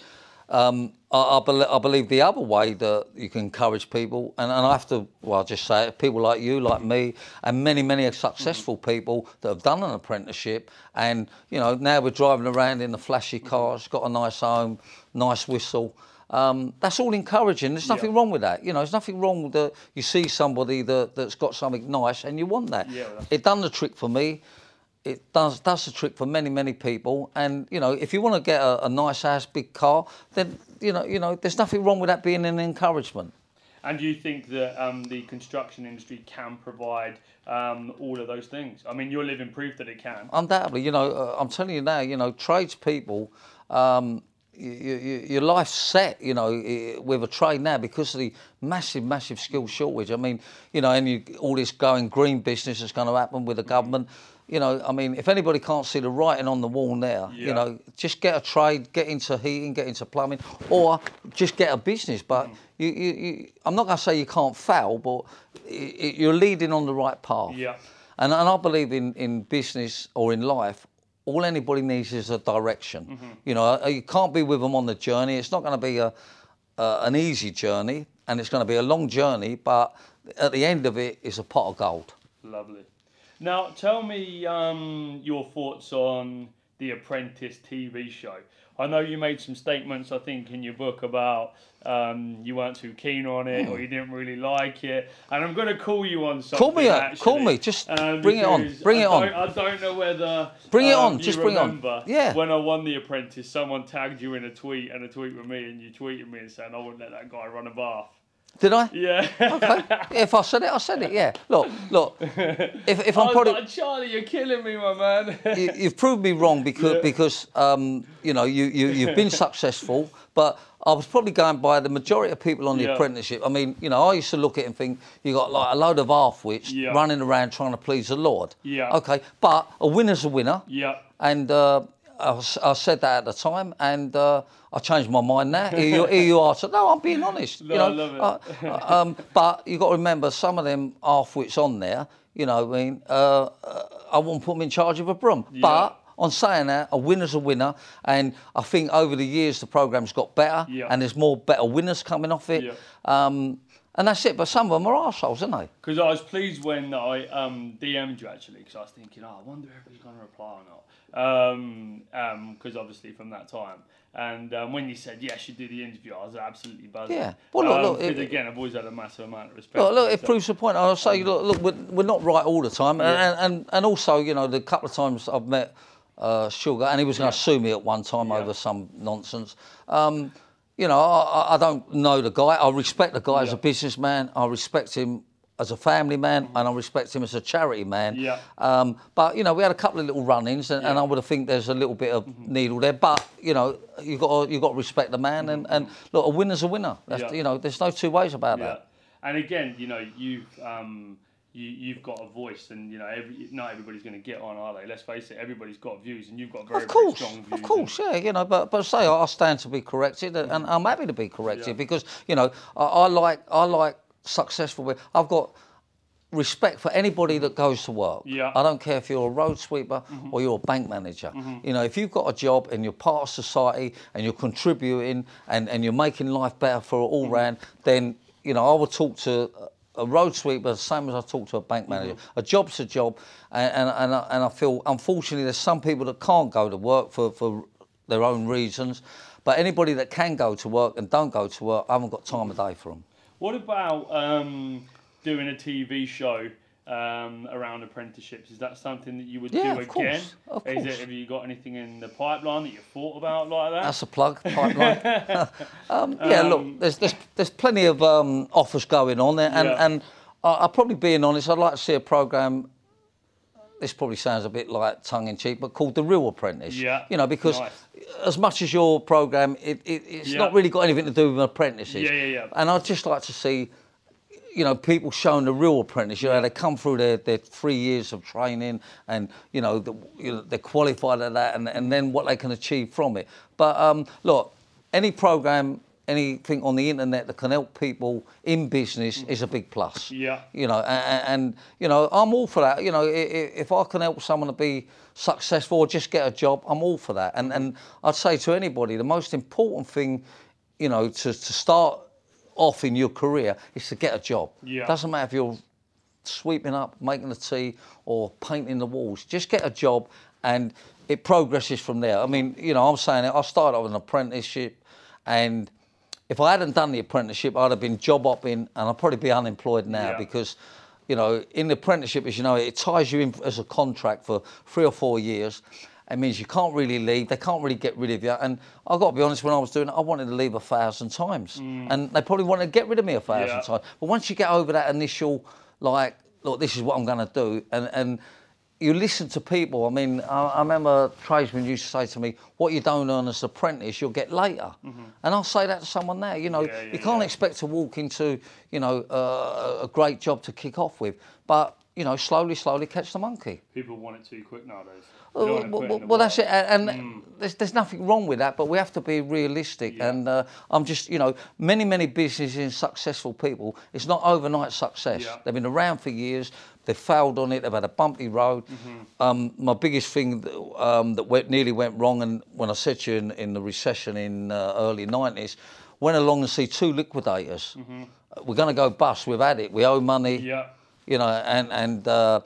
Um, I, I, bel I believe the other way that you can encourage people, and, and I have to, well, I'll just say it, people like you, like me, and many, many successful people that have done an apprenticeship, and you know now we're driving around in the flashy cars, got a nice home, nice whistle. Um, that's all encouraging. There's nothing Yeah. wrong with that. You know, there's nothing wrong with that. You see somebody that, that's got something nice and you want that. Yeah, It done the trick for me. It does does the trick for many many people. And you know, if you want to get a, a nice house, big car, then you know you know there's nothing wrong with that being an encouragement. And do you think that um, the construction industry can provide um, all of those things? I mean, you're living proof that it can. Undoubtedly, you know, uh, I'm telling you now, you know, tradespeople, um, you, you, your life's set, you know, with a trade now because of the massive, massive skill shortage. I mean, you know, and you, all this going green business that's going to happen with the government. You know, I mean, if anybody can't see the writing on the wall now, Yeah. you know, just get a trade, get into heating, get into plumbing, or just get a business. But Mm. you, you, you, I'm not going to say you can't fail, but you're leading on the right path. Yeah. And, and I believe in, in business or in life, all anybody needs is a direction. Mm-hmm. You know, uh, you can't be with them on the journey. It's not going to be a, uh, an easy journey, and it's going to be a long journey. But at the end of it, it is a pot of gold. Lovely. Now, tell me um, your thoughts on the Apprentice TV show. I know you made some statements, I think, in your book about um, you weren't too keen on it or you didn't really like it, and I'm going to call you on something. Call me up, actually, call me, just um, bring it on, bring it on. I don't know whether Bring it um, on, just bring it on. Yeah. When I won the Apprentice, someone tagged you in a tweet and a tweet with me, and you tweeted me and saying I wouldn't let that guy run a bath. Did I? Yeah. Okay. if I said it, I said it. Yeah. Look, look. If, if I'm probably like, Charlie, you're killing me, my man. you, you've proved me wrong because Yeah. because um, you know you, you you've been successful, but I was probably going by the majority of people on the Yeah. apprenticeship. I mean, you know, I used to look at it and think you got like a load of half-wits Yeah. running around trying to please the Lord. Yeah. Okay, but a winner's a winner, yeah. and uh, I, I said that at the time, and uh, I changed my mind now. Here you, here you are. So no, I'm being honest. No, you know, I love it. uh, uh, um, but you got to remember some of them half-wits on there. You know, I mean, uh, uh, I wouldn't put them in charge of a broom, but. On saying that, a winner's a winner, and I think over the years the program's got better, Yeah. and there's more better winners coming off it. Yeah. Um, and that's it. But some of them are arseholes, aren't they? Because I was pleased when I um, DM'd you actually, because I was thinking, oh, I wonder if he's going to reply or not. Because obviously from that time. And um, when you said yes, you do the interview, I was absolutely buzzing. Yeah. Well, look, look, Because it- again, I've always had a massive amount of respect. Look, look, it proves the point. I'll say, look, look we're, we're not right all the time, and, Yeah. and, and, and also, you know, the couple of times I've met uh, Sugar, and he was going to sue me at one time Yeah. over some nonsense. Um, you know, I, I- don't know the guy. I respect the guy as a businessman. I respect him as a family man, and I respect him as a charity man. Yeah. Um, but you know, we had a couple of little run-ins, and, and Yeah. Mm-hmm. I would have think there's a little bit of needle there. But you know, you got you got to respect the man, and, and look, a winner's a winner. That's, Mm-hmm. Yeah. You know, there's no two ways about Yeah. that. And again, you know, you've um, you you've got a voice, and you know, every not everybody's going to get on, are they? Let's face it, everybody's got views, and you've got very, Of course, very strong views. of course, yeah, you know, but but say I stand to be corrected, and and I'm happy to be corrected Yeah. because you know I, I like I like successful. I've got respect for anybody that goes to work. Yeah. I don't care if you're a road sweeper mm-hmm. or you're a bank manager. Mm-hmm. You know, if you've got a job and you're part of society and you're contributing and, and you're making life better for all mm-hmm. round, then you know I would talk to a road sweeper the same as I talk to a bank manager. A job's a job, and and and I, and I feel unfortunately there's some people that can't go to work for for their own reasons. But anybody that can go to work and don't go to work, I haven't got time of day for them. What about um, doing a TV show um, around apprenticeships? Is that something that you would Yeah, do of course, again? of Is course. it, have you got anything in the pipeline that you thought about like that? That's a plug, pipeline. um, yeah, look, there's, there's there's plenty of um, offers going on there, and Yeah. and I, I'll probably being honest, I'd like to see a program. This probably sounds a bit like tongue in cheek, but called The Real Apprentice. Yeah, You know, because nice. as much as your program, it, it, it's Yeah. not really got anything to do with apprentices. Yeah, yeah, yeah. And I'd just like to see you know, people showing the real apprentice. You know, they come through their, their three years of training, and you know, the, you know they're qualified at that, and, and then what they can achieve from it. But um, look, any program, anything on the internet that can help people in business is a big plus. Yeah. You know, and, and you know, I'm all for that. You know, if I can help someone to be successful or just get a job, I'm all for that. And and I'd say to anybody, the most important thing, you know, to, to start off in your career is to get a job. Yeah. Doesn't matter if you're sweeping up, making the tea, or painting the walls. Just get a job, and it progresses from there. I mean, you know, I'm saying it. I started off an apprenticeship, and if I hadn't done the apprenticeship, I'd have been job hopping, and I'd probably be unemployed now Yeah. because. You know, in the apprenticeship, as you know, it ties you in as a contract for three or four years. It means you can't really leave. They can't really get rid of you. And I've got to be honest, when I was doing it, I wanted to leave a thousand times. And they probably wanted to get rid of me a thousand Mm. Yeah. times. But once you get over that initial, like, look, this is what I'm going to do, and, and you listen to people. I mean, I, I remember tradesmen used to say to me, what you don't earn as an apprentice, you'll get later. And I'll say that to someone now, you know, Mm-hmm. Yeah, yeah, you can't yeah. expect to walk into, you know, uh, a great job to kick off with. But, you know, slowly, slowly catch the monkey. People want it too quick nowadays. Well, well, well, that's it, and, and there's, there's nothing wrong with that, but we have to be realistic. Yeah. And uh, I'm just, you know, many, many businesses and successful people, it's not overnight success. Yeah. They've been around for years, they've failed on it, they've had a bumpy road. Mm-hmm. Um, my biggest thing that, um, that went, nearly went wrong, and when I said to you in, in the recession in uh, early 90s, went along and see two liquidators. Uh, We're going to go bust, we've had it, we owe money Mm-hmm. Yeah. You know, and and uh,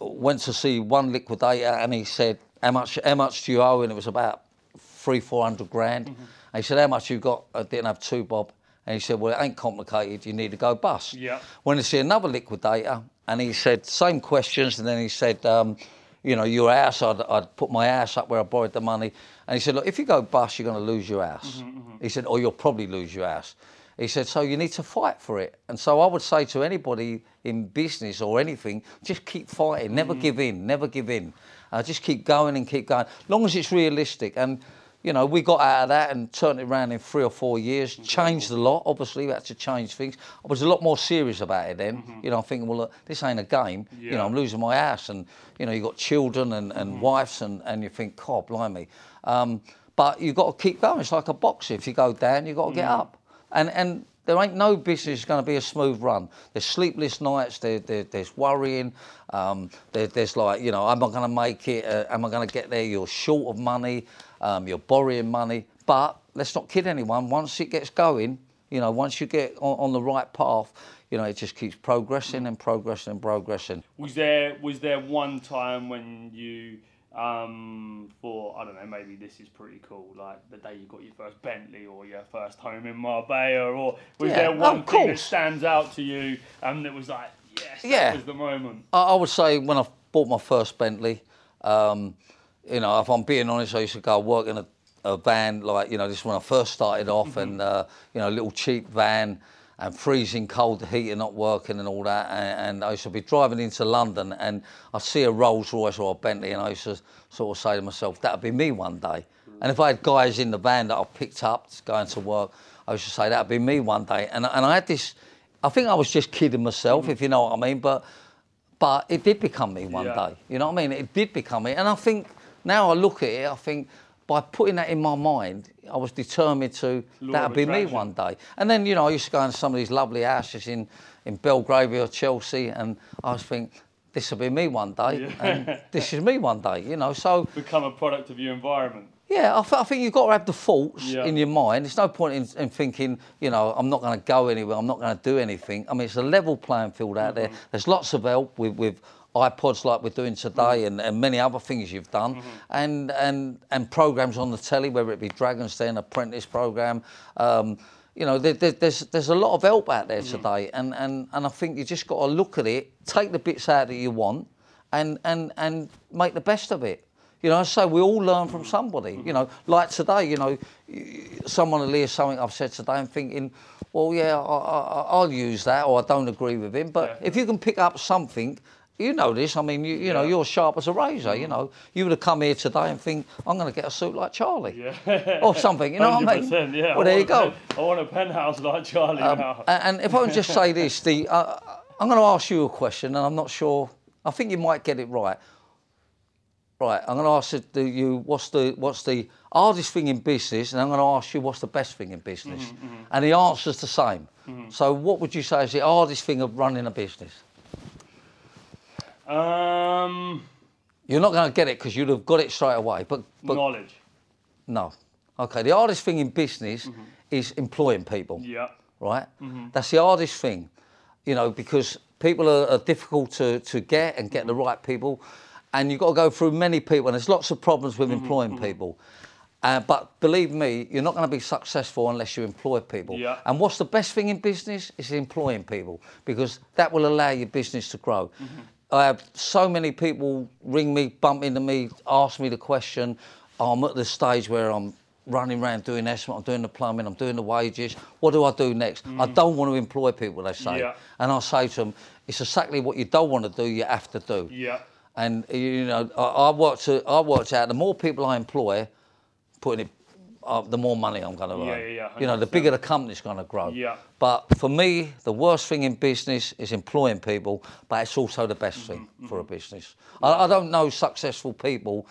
went to see one liquidator, and he said, "How much? How much do you owe?" And it was about three, four hundred grand. Mm-hmm. And he said, "How much you got?" I didn't have two bob. And he said, "Well, it ain't complicated. You need to go bust." Yeah. Went to see another liquidator, and he said same questions, and then he said. Um, you know, your house, I'd, I'd put my house up where I borrowed the money. And he said, look, if you go bust, you're going to lose your house. He said, or you'll probably lose your house. He said, so you need to fight for it. And so I would say to anybody in business or anything, just keep fighting, never mm. give in, never give in. Uh, just keep going and keep going, long as it's realistic. And, you know, we got out of that and turned it around in three or four years, mm-hmm. changed a lot, obviously, we had to change things. I was a lot more serious about it then. Mm-hmm. You know, I'm thinking, well, look, this ain't a game. You know, I'm losing my ass and, you know, you've got children and, and mm-hmm. wives and, and you think, God, blimey. Um, but you've got to keep going. It's like a boxer. If you go down, you've got to get mm. up. And, and there ain't no business going to be a smooth run. There's sleepless nights. There, there, there's worrying. Um, there, there's like, you know, am I going to make it? Uh, am I going to get there? You're short of money. Um, you're borrowing money. But let's not kid anyone. Once it gets going, you know, once you get on, on the right path, you know, it just keeps progressing and progressing and progressing. Was there was there one time when you um for I don't know maybe this is pretty cool like the day you got your first Bentley or your first home in Marbella or was Yeah, there one of thing that stands out to you and that was like yes that Yeah. was the moment I, I would say when I bought my first Bentley, um, you know, if I'm being honest, I used to go work in a, a van like you know this is when I first started off, and uh, you know a little cheap van. And freezing cold, the heater not working, and all that. And, and I used to be driving into London, and I see a Rolls Royce or a Bentley, and I used to sort of say to myself, "That'll be me one day." And if I had guys in the van that I picked up going to work, I used to say that'd be me one day. And and I had this, I think I was just kidding myself, if you know what I mean. But but it did become me one Yeah. day. You know what I mean? It did become me. And I think now I look at it, I think by putting that in my mind, I was determined to Law of be me one day. And then, you know, I used to go into some of these lovely houses in, in Belgravia or Chelsea, and I was thinking, this will be me one day, Yeah. and this is me one day, you know. So, Become a product of your environment. yeah, I, th- I think you've got to have the thoughts Yeah. in your mind. There's no point in, in thinking, you know, I'm not going to go anywhere, I'm not going to do anything. I mean, it's a level playing field out there. Mm-hmm. There's lots of help with, with iPods like we're doing today mm-hmm. and, and many other things you've done, mm-hmm. and, and, and programs on the telly, whether it be Dragon's Den, Apprentice program. Um, you know, there, there, there's, there's a lot of help out there mm-hmm. today, and, and, and I think you just got to look at it, take the bits out that you want, and, and, and make the best of it. You know, I so say we all learn from somebody. You know, like today, you know, someone will hear something I've said today and thinking, well, yeah, I, I, I'll use that, or I don't agree with him. But if you can pick up something, you know this. I mean, you, you know, you're sharp as a razor. You know, you would have come here today and think, I'm going to get a suit like Charlie, Yeah. or something. You know what I mean? yeah. Well, I there you go. Um, I want a penthouse like Charlie now. And, and if I can just say this, the uh, I'm going to ask you a question, and I'm not sure. I think you might get it right. Right, I'm going to ask you what's the what's the hardest thing in business, and I'm going to ask you what's the best thing in business, and the answer's the same. So, what would you say is the hardest thing of running a business? Um, You're not going to get it because you'd have got it straight away. But but knowledge. no, okay. The hardest thing in business mm-hmm. is employing people. Yeah. right? Mm-hmm. That's the hardest thing, you know, because people are, are difficult to, to get and get the mm-hmm. right people, and you've got to go through many people, and there's lots of problems with employing people. Uh, but believe me, you're not going to be successful unless you employ people. Yeah. And what's the best thing in business? Is employing people because that will allow your business to grow. I have so many people ring me, bump into me, ask me the question. "Oh, I'm at the stage where I'm running around doing estimate, I'm doing the plumbing, I'm doing the wages. What do I do next? I mm. don't want to employ people, they say. Yeah. And I say to them, it's exactly what you don't want to do, you have to do. Yeah. And you know, I, I worked. I worked out the more people I employ, putting it, uh, the more money I'm going to Yeah, earn. yeah, yeah, You know, the bigger the company's going to grow. Yeah. But for me, the worst thing in business is employing people, but it's also the best thing Mm-hmm, for a business. I, I don't know successful people.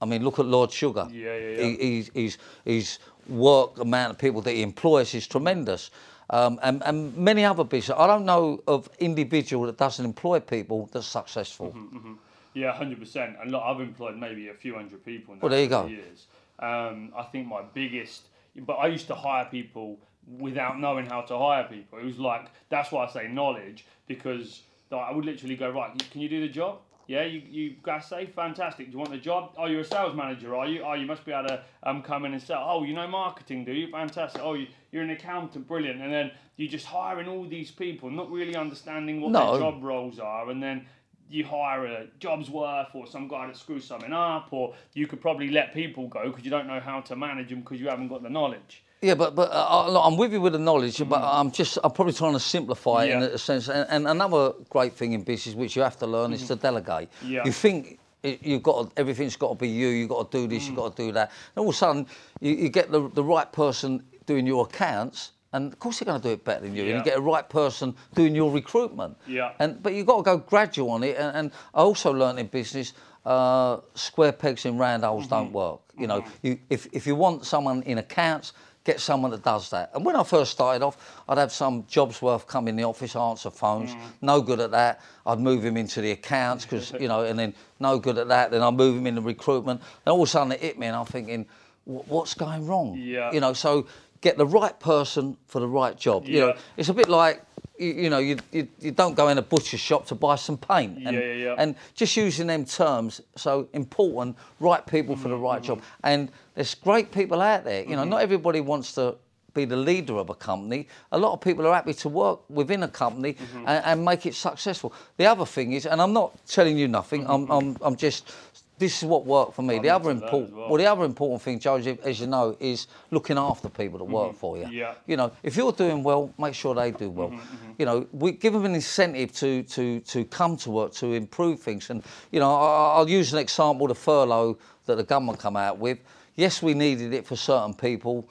I mean, look at Lord Sugar. Yeah, yeah, yeah. He, he's, he's, his work amount of people that he employs is tremendous. Um, and, and many other business. I don't know of individual that doesn't employ people that's successful. Mm-hmm. Yeah, hundred percent. And look, I've employed maybe a few hundred people now Well, there you go. years. Um, I think my biggest, but I used to hire people without knowing how to hire people. It was like that's why I say knowledge because I would literally go right. Can you do the job? Yeah, you you guys say fantastic. Do you want the job? Oh, you're a sales manager, are you? Oh, you must be able to um, come in and sell. Oh, you know marketing, do you? Fantastic. Oh, you, you're an accountant, brilliant. And then you're just hiring all these people, not really understanding what No. their job roles are, and then you hire a job's worth or some guy that screws something up, or you could probably let people go because you don't know how to manage them because you haven't got the knowledge. Yeah, but but uh, look, I'm with you with the knowledge, but I'm just I'm probably trying to simplify it in Mm-hmm. A sense. And, and another great thing in business which you have to learn is to delegate. Mm-hmm. Yeah. You think you've got to, everything's got to be you. You've got to do this. Mm. You've got to do that. And all of a sudden, you, you get the the right person doing your accounts. And of course they're going to do it better than you. And you get a right person doing your recruitment. Yeah. And but you've got to go gradual on it. And, and I also learned in business, uh, square pegs in round holes Mm-hmm. don't work. You know, you, if if you want someone in accounts, get someone that does that. And when I first started off, I'd have some jobs worth come in the office, answer phones. Mm. No good at that. I'd move him into the accounts because you know, and then no good at that. Then I move him into recruitment. And all of a sudden it hit me, and I'm thinking, what's going wrong? Yeah. You know, so get the right person for the right job. You know, it's a bit like. You, you know, you, you you don't go in a butcher shop to buy some paint, and, Yeah, yeah, yeah. and just using them terms. So important, right people for the right job. Mm-hmm. And there's great people out there. You know, mm-hmm. not everybody wants to be the leader of a company. A lot of people are happy to work within a company mm-hmm. and, and make it successful. The other thing is, and I'm not telling you nothing. I'm, I'm I'm just this is what worked for me. I'm the other into that as important, well. well. the other important thing, Joseph, as you know, is looking after people that work for you. Mm-hmm. Yeah. You know, if you're doing well, make sure they do well. Mm-hmm, You know, we give them an incentive to to to come to work to improve things. And you know, I, I'll use an example: the furlough that the government come out with. Yes, we needed it for certain people.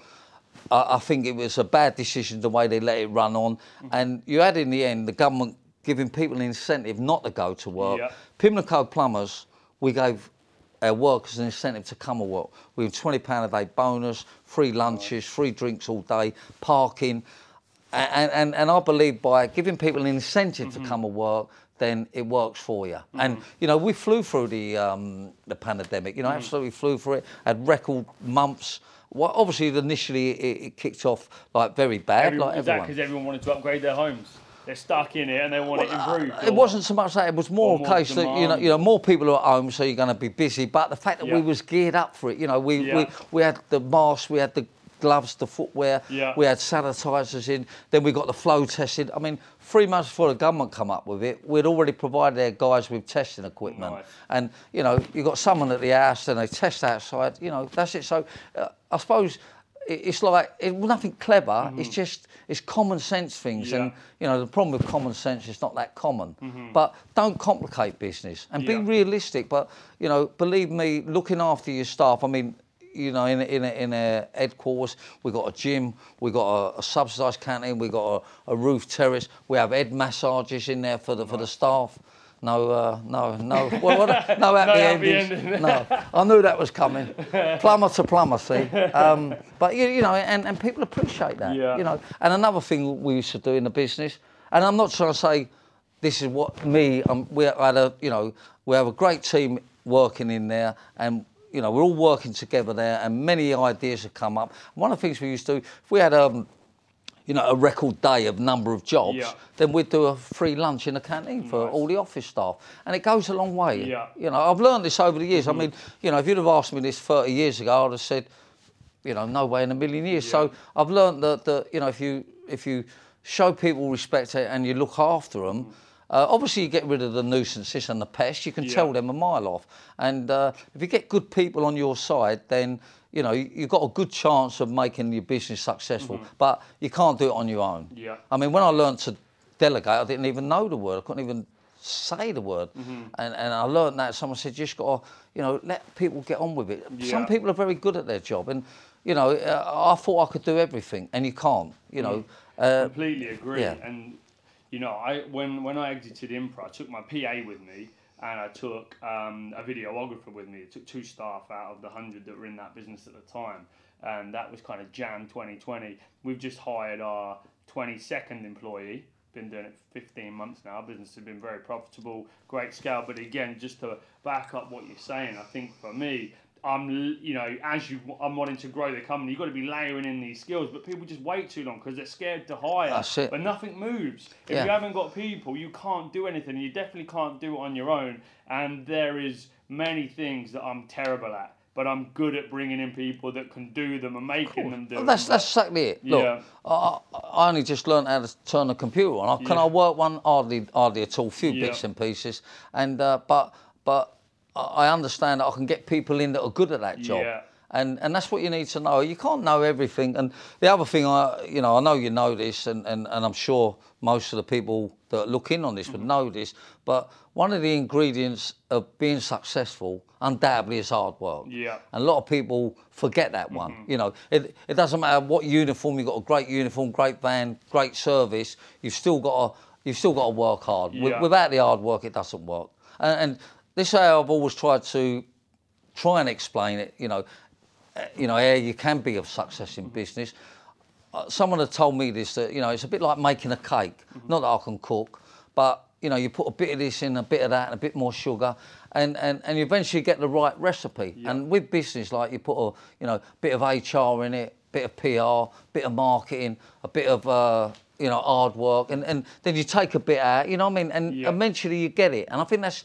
I, I think it was a bad decision the way they let it run on. Mm-hmm. And you had in the end the government giving people an incentive not to go to work. Yeah. Pimlico plumbers, we gave our workers an incentive to come and work. We have twenty pound a day bonus, free lunches, free drinks all day, parking, and and, and I believe by giving people an incentive to mm-hmm. come and work, then it works for you. Mm-hmm. And you know, we flew through the um, the pandemic. You know, mm-hmm. absolutely flew through it. Had record months. Well, obviously, initially it, it kicked off like very bad, Everyone, like is that everyone. because everyone wanted to upgrade their homes? They're stuck in it and they want it improved. It wasn't so much that; it was more a more case that you know, you know, more people are at home, so you're going to be busy. But the fact that we was geared up for it, you know, we, we Yeah. we had the masks, we had the gloves, the footwear, Yeah. we had sanitisers in. Then we got the flow tested. I mean, three months before the government come up with it, we'd already provided their guys with testing equipment. And you know, you got someone at the house, and they test outside. You know, that's it. So uh, I suppose. It- It's like it, nothing clever. It's just it's common sense things, and Mm-hmm. You know, the problem with common sense is not that common. But don't complicate business and be realistic. But you know, believe me, looking after your staff. I mean, you know, in a, in a, in a headquarters, we got a gym, we've got a, a subsidised canteen, we've got a, a roof terrace. We have head massages in there for the for the staff. No, uh, no, no. Well, what, no happy happy endings. ending. No, I knew that was coming. Plumber to plumber, see. Um, but you, you know, and, and people appreciate that. Yeah. You know, and another thing we used to do in the business, and I'm not trying to say this is what me. Um, we had a, you know, we have a great team working in there, and you know, we're all working together there, and many ideas have come up. One of the things we used to do, if we had um, you know, a record day of number of jobs, Yeah. then we'd do a free lunch in the canteen for Nice. all the office staff, and it goes a long way. Yeah. Mm-hmm. You know, I've learned this over the years. I mean, you know, if you'd have asked me this 30 years ago, I'd have said, you know, no way in a million years. So I've learned that, that you know, if you if you show people respect and you look after them. Mm. Uh, obviously, you get rid of the nuisances and the pests. You can Yeah. tell them a mile off. And uh, if you get good people on your side, then you know you- you've got a good chance of making your business successful. But you can't do it on your own. Mm-hmm. Yeah. I mean, when I learned to delegate, I didn't even know the word. I couldn't even say the word. Mm-hmm. And, and I learned that. Someone said, you just got to, you know, let people get on with it. Yeah. Some people are very good at their job. And, you know, uh, I thought I could do everything, and you can't, you know. Uh, completely agree. yeah. And you know, I when when I exited Impra, I took my PA with me, and I took um, a videographer with me. I took two staff out of the hundred that were in that business at the time, and that was kind of Jan 2020. We've just hired our 22nd employee. Been doing it for 15 months now. Our business has been very profitable, great scale. But again, just to back up what you're saying, I think for me, I'm, you know, as you, I'm wanting to grow the company, you've got to be layering in these skills. But people just wait too long because they're scared to hire. That's it. But nothing moves. If Yeah. you haven't got people, you can't do anything. You definitely can't do it on your own. And there is many things that I'm terrible at, but I'm good at bringing in people that can do them and making them do Well, them. that's But- that's exactly it. Look, Yeah. I, I only just learned how to turn a computer on. I, Can Yeah. I work one? Hardly, hardly at all. Few bits and pieces. And uh, but but I understand that I can get people in that are good at that job. Yeah. And, and that's what you need to know. You can't know everything. And the other thing, I you know, I know you know this, and, and, and I'm sure most of the people that look in on this Mm-hmm. would know this. But one of the ingredients of being successful, undoubtedly, is hard work. Yeah. And a lot of people forget that one. Mm-hmm. You know, it, it doesn't matter what uniform you've got a great uniform, great van, great service. You've still got to you've still got to work hard. Yeah. Without the hard work, it doesn't work. And, and this is how I've always tried to try and explain it. You know, you know how you can be of success in business. Uh, someone had told me this that you know it's a bit like making a cake. Not that I can cook, but you know you put a bit of this in, a bit of that, and a bit more sugar, and and, and you eventually get the right recipe. And with business, like you put a you know bit of HR in it, bit of PR, bit of marketing, a bit of uh, you know hard work, and, and then you take a bit out. You know what I mean? And Yeah. eventually you get it. And I think that's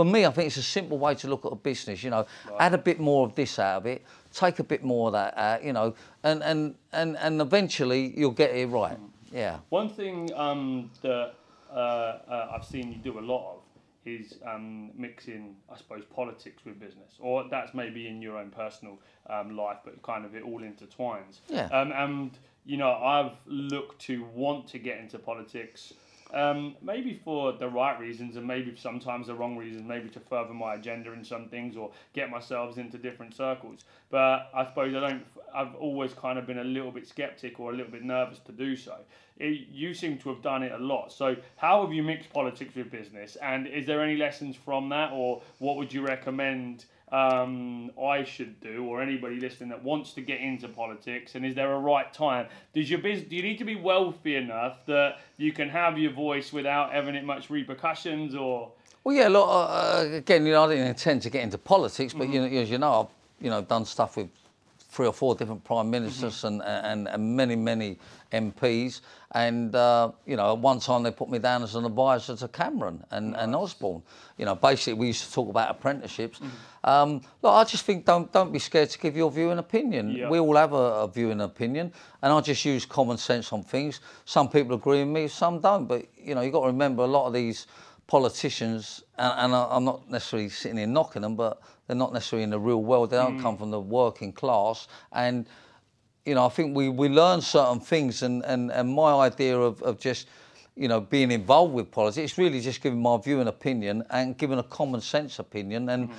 for me. I think it's a simple way to look at a business. You know, add a bit more of this out of it, take a bit more of that out. You know, and and and and eventually you'll get it right. Yeah. One thing um, that uh, uh, I've seen you do a lot of is um, mixing, I suppose, politics with business, or that's maybe in your own personal um, life, but kind of it all intertwines. Yeah. Um, and you know, I've looked to want to get into politics. Um, maybe for the right reasons and maybe sometimes the wrong reasons, maybe to further my agenda in some things or get myself into different circles. But I suppose I don't, I've always kind of been a little bit skeptic or a little bit nervous to do so. It, you seem to have done it a lot. So, how have you mixed politics with business? And is there any lessons from that, or what would you recommend? Um, I should do, or anybody listening that wants to get into politics? And is there a right time? Does your business? Do you need to be wealthy enough that you can have your voice without having it much repercussions, or? Well, yeah. Look, uh, uh again, you know, I didn't intend to get into politics, but mm-hmm. you know, as you know, I've you know done stuff with three or four different prime ministers mm-hmm. and, and, and many, many MPs. And, uh, you know, at one time they put me down as an advisor to Cameron and, nice. and Osborne. You know, basically we used to talk about apprenticeships. Mm-hmm. Um, look, I just think don't, don't be scared to give your view and opinion. Yep. We all have a, a view and opinion. And I just use common sense on things. Some people agree with me, some don't. But, you know, you've got to remember a lot of these politicians, and, and I, am not necessarily sitting here knocking them, but they're not necessarily in the real world. They don't mm. come from the working class. And, you know, I think we, we learn certain things. And, and, and my idea of, of just, you know, being involved with politics, it's really just giving my view and opinion and giving a common sense opinion. And, mm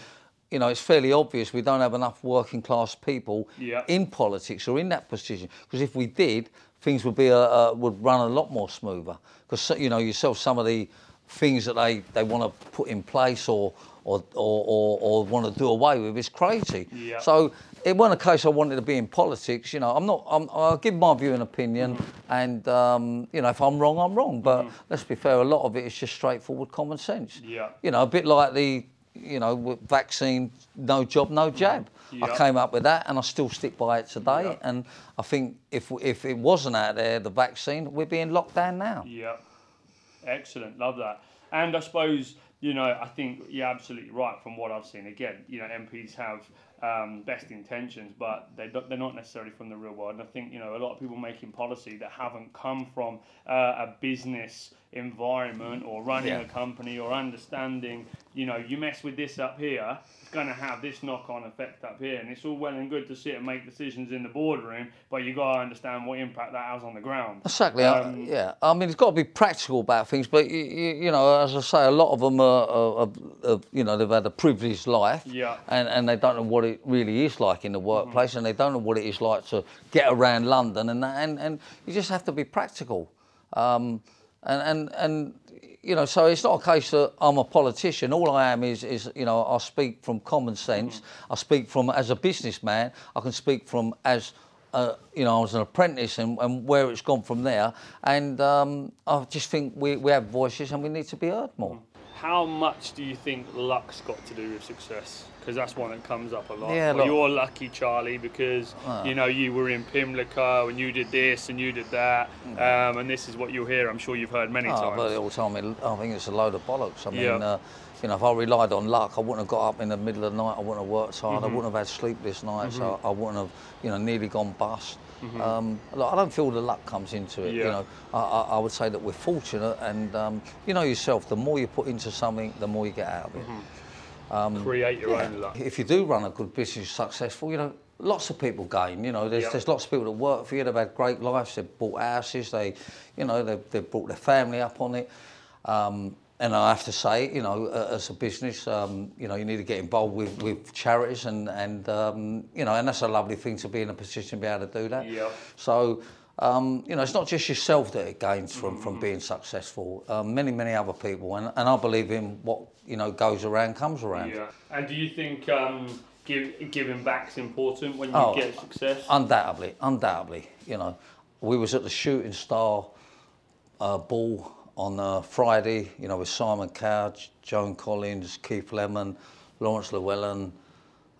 you know, it's fairly obvious we don't have enough working class people yeah. in politics or in that position. Because if we did, things would be a, a, would run a lot more smoother. Because you know yourself, some of the things that they, they want to put in place or or, or, or, or want to do away with is crazy. Yeah. So it wasn't a case I wanted to be in politics. You know, I'm not. I'm, I'll give my view and opinion, mm-hmm. and um, you know, if I'm wrong, I'm wrong. But mm-hmm. let's be fair, a lot of it is just straightforward common sense. Yeah. You know, a bit like the you know vaccine, no job, no jab. Yeah. I came up with that, and I still stick by it today. Yeah. And I think if if it wasn't out there, the vaccine, we'd be in lockdown now. Yeah. Excellent, love that. And I suppose you know, I think you're absolutely right from what I've seen. Again, you know, MPs have um, best intentions, but they they're not necessarily from the real world. And I think you know a lot of people making policy that haven't come from uh, a business environment or running yeah. a company or understanding. You know, you mess with this up here, going to have this knock-on effect up here, and it's all well and good to sit and make decisions in the boardroom, but you got to understand what impact that has on the ground. Exactly. Um, yeah. I mean, it's got to be practical about things, but you, you, you know, as I say, a lot of them are, are, are, you know, they've had a privileged life, yeah, and and they don't know what it really is like in the workplace, mm-hmm. and they don't know what it is like to get around London, and that, and and you just have to be practical. Um, and, and, and you know, so it's not a case that I'm a politician. All I am is, is you know, I speak from common sense. Mm-hmm. I speak from as a businessman. I can speak from as, uh, you know, as an apprentice and, and where it's gone from there. And um, I just think we, we have voices and we need to be heard more. How much do you think luck's got to do with success? Because that's one that comes up a lot. Yeah, well, you're lucky, Charlie, because uh, you know you were in Pimlico and you did this and you did that, um, and this is what you'll hear. I'm sure you've heard many oh, times. But all time, I think it's a load of bollocks. I mean, yeah. uh, you know, if I relied on luck, I wouldn't have got up in the middle of the night. I wouldn't have worked hard. Mm-hmm. I wouldn't have had sleepless nights. Mm-hmm. I, I, wouldn't have, you know, nearly gone bust. Mm-hmm. Um, look, I don't feel the luck comes into it. Yeah. You know, I, I, I, would say that we're fortunate, and um, you know yourself. The more you put into something, the more you get out of it. Um, Create your yeah. own luck. If you do run a good business, successful, you know, lots of people gain. You know, there's, yep. there's lots of people that work for you. They've had great lives. They've bought houses. They, you know, they've, they've brought their family up on it. Um, and I have to say, you know, as a business, um, you know, you need to get involved with, with charities, and and um, you know, and that's a lovely thing to be in a position to be able to do that. Yep. So. Um, you know, it's not just yourself that it gains from, mm-hmm. from being successful. Um, many, many other people, and, and I believe in what you know goes around comes around. Yeah. And do you think um, give, giving back's important when you oh, get success? Undoubtedly, undoubtedly. You know, we was at the Shooting Star uh, ball on uh, Friday. You know, with Simon Couch, Joan Collins, Keith Lemon, Laurence Llewelyn.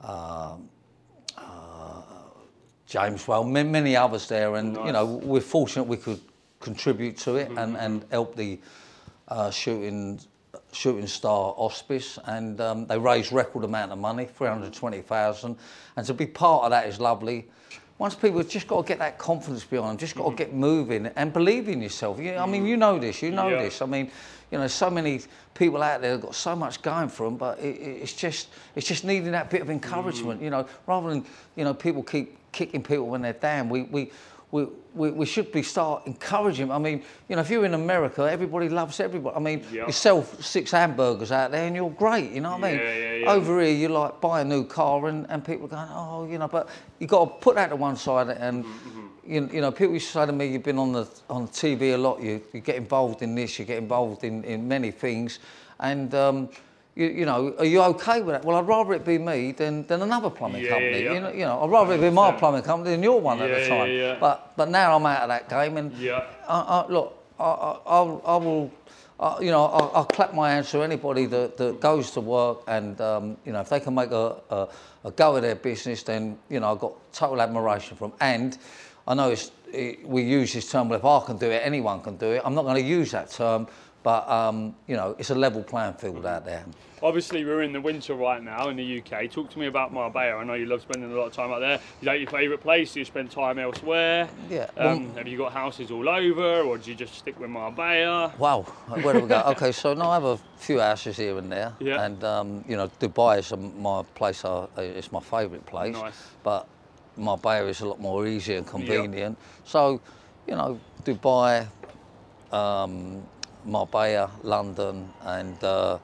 Uh, uh, James Well, many others there, and nice. you know we're fortunate we could contribute to it mm-hmm. and, and help the uh, shooting Shooting Star Hospice, and um, they raised record amount of money, 320,000. And to be part of that is lovely. Once people have just got to get that confidence behind them, just got mm-hmm. to get moving and believe in yourself. You, I mean, you know this, you know yeah. this. I mean, you know, so many people out there that got so much going for them, but it, it- it's just it's just needing that bit of encouragement, you know, rather than you know people keep kicking people when they're down. We we. We, we, we should be start encouraging. I mean, you know, if you're in America, everybody loves everybody. I mean, Yeah. you sell six hamburgers out there and you're great. You know what I mean? Yeah, yeah, yeah. Over here, you like buy a new car and, and people are going, oh, you know, but you got to put that to one side and. Mm-hmm, You, you know, people used to say to me, you've been on the on TV a lot. You, you get involved in this. You get involved in, in many things, and um, you, you know, are you okay with that? Well, I'd rather it be me than, than another plumbing Yeah, company. yeah, yeah. You know, you know, I'd rather it be my plumbing company than your one at the time. yeah. But but now I'm out of that game, and Yeah. I, I, look, I, I, I'll, I you know, I'll, I'll clap my hands to anybody that, that goes to work and, um, you know, if they can make a, a, a go of their business, then, you know, I've got total admiration for them. And I know it's, it, we use this term, well, if I can do it, anyone can do it. I'm not going to use that term, but, um, you know, it's a level playing field out there. Obviously, we're in the winter right now in the UK. Talk to me about Marbella. I know you love spending a lot of time out there. Is that your favourite place? Do you spend time elsewhere? Yeah, Um, have you got houses all over, or do you just stick with Marbella? Wow, where do we go? okay, so now I have a few houses here and there, Yeah. and um, you know Dubai is my place. I, it's my favourite place, Nice. but Marbella is a lot more easy and convenient. So, you know, Dubai, um, Marbella, London, and uh,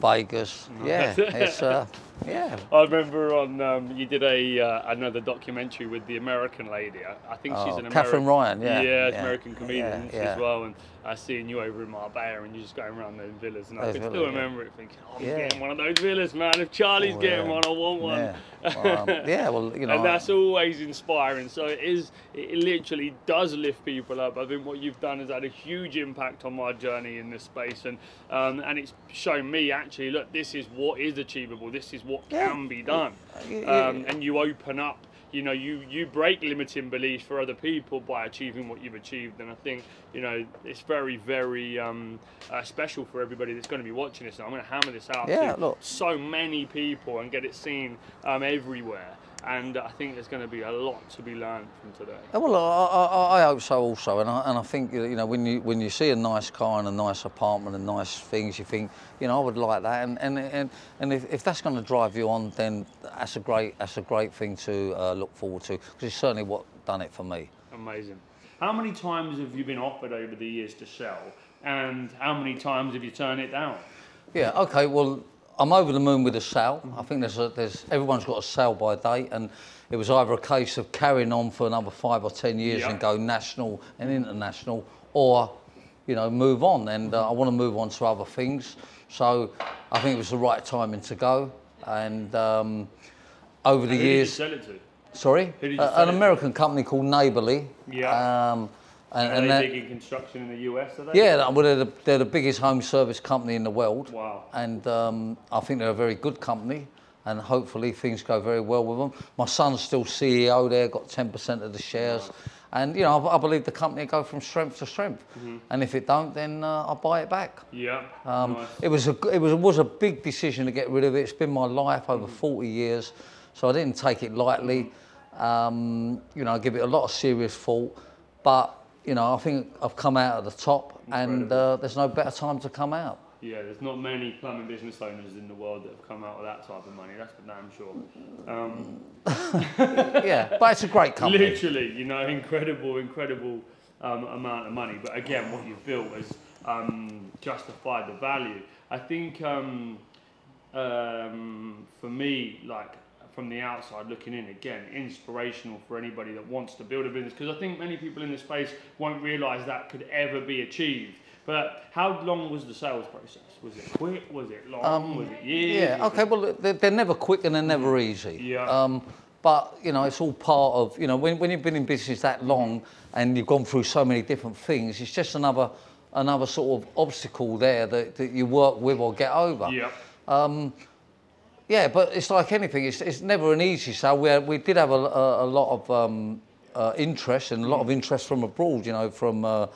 Vegas. Yeah, it's uh, yeah. I remember on um, you did a uh, another documentary with the American lady. I, I think she's Oh, an American. Katherine Ryan, yeah, yeah, yeah, American comedian yeah, as well. And I seen you over in Marbella, and you're just going around those villas, and I can still remember it thinking, oh, I'm getting one of those villas, man. If Charlie's Oh, getting one, I want one. Yeah. Well, um, yeah, well, you know, and that's always inspiring. So it is. It literally does lift people up. I think what you've done has had a huge impact on my journey in this space, and um, and it's shown me actually, look, this is what is achievable. This is what Yeah. can be done. Um, and you open up. You know, you you break limiting beliefs for other people by achieving what you've achieved, and I think you know it's very very um, uh, special for everybody that's going to be watching this. And I'm going to hammer this out Yeah, to look. so many people and get it seen um, everywhere. And I think there's going to be a lot to be learned from today. Well, I, I, I hope so also, and I, and I think you know when you when you see a nice car and a nice apartment and nice things, you think you know I would like that, and and and, and if, if that's going to drive you on, then that's a great that's a great thing to uh, look forward to because it's certainly what done it for me. Amazing. How many times have you been offered over the years to sell, and how many times have you turned it down? Yeah. Okay. Well, I'm over the moon with a sale. I think there's a, there's everyone's got a sale by date, and it was either a case of carrying on for another five or ten years Yeah. and go national and international, or you know move on. And uh, I want to move on to other things. So I think it was the right timing to go. And um, over the Who did you years, sell it to? sorry, who did you Uh, sell an? American company called Neighborly. Yeah. Um, and, Are and they that- big in construction in the US? Are they? yeah, well, they're the, they're the biggest home service company in the world. Wow. And um, I think they're a very good company, and hopefully things go very well with them. My son's still CEO there, got 10% of the shares. And, you know, I, I believe the company will go from strength to strength. And if it don't, then uh, I'll buy it back. Yeah. Um, nice. It was a it was was a big decision to get rid of it. It's been my life over 40 years, so I didn't take it lightly. Um, you know, I give it a lot of serious thought, but you know, I think I've come out at the top, and uh, there's no better time to come out. Yeah, there's not many plumbing business owners in the world that have come out with that type of money. That's for damn sure. Um, yeah, but it's a great company. literally, you know, incredible, incredible um, amount of money. But again, what you've built has um, justified the value. I think um, um, for me, like from the outside looking in, again, inspirational for anybody that wants to build a business. Because I think many people in this space won't realise that could ever be achieved. But how long was the sales process? Was it quick? Was it long? was it years? Um, Yeah, okay, well, they're, they're never quick and they're never easy. Yeah. Um, but, you know, it's all part of, you know, when, when you've been in business that long and you've gone through so many different things, it's just another another sort of obstacle there that, that you work with or get over. Yeah. Yeah, but it's like anything. It's, it's never an easy sale. We, we did have a, a, a lot of um, uh, interest and a lot of interest from abroad. You know, from uh,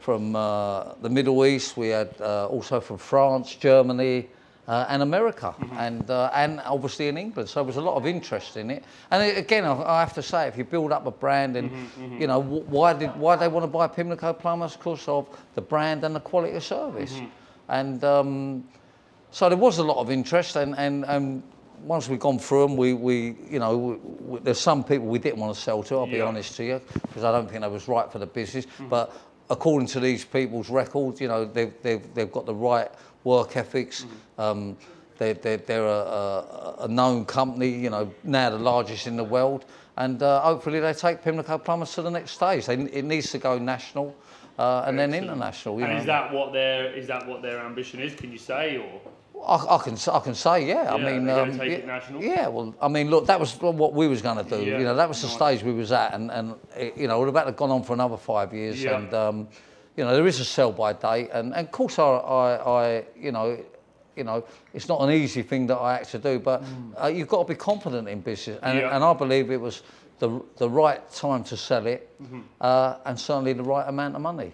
from uh, the Middle East. We had uh, also from France, Germany, uh, and America, and uh, and obviously in England. So there was a lot of interest in it. And it- again, I, I have to say, if you build up a brand, and you know wh- why did why they want to buy Pimlico plumbers? Because of the brand and the quality of service. And um, so there was a lot of interest, and and, and once we've gone through them, we, we you know, we, we, there's some people we didn't want to sell to. I'll be honest to you, because I don't think that was right for the business. But according to these people's records, you know, they've they've, they've got the right work ethics. Um, they're, they're, they're a, a, a known company, you know, now the largest in the world, and uh, hopefully they take Pimlico Plumbers to the next stage. They, it needs to go national uh, and then international. You And know. is that what their is that what their ambition is? Can you say or? I, I can I can say yeah. I mean, um, take yeah, it national? yeah. Well, I mean, look, that was what we was going to do. Yeah, You know, that was the stage we was at, and and it, you know, we're about to gone on for another five years, Yeah. and um, you know, there is a sell by date, and, and of course, I, I, I you know. You know, it's not an easy thing that I had to do, but uh, you've got to be confident in business, and, Mm. Yeah. and I believe it was the the right time to sell it, Mm-hmm. uh, and certainly the right amount of money.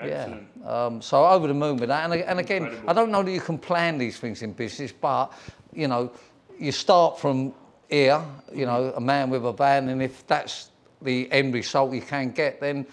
Excellent. Yeah. Um, so over the moon with that. And, and again, Incredible. I don't know that you can plan these things in business, but you know, you start from here. You know, a man with a van, and if that's the end result you can get, then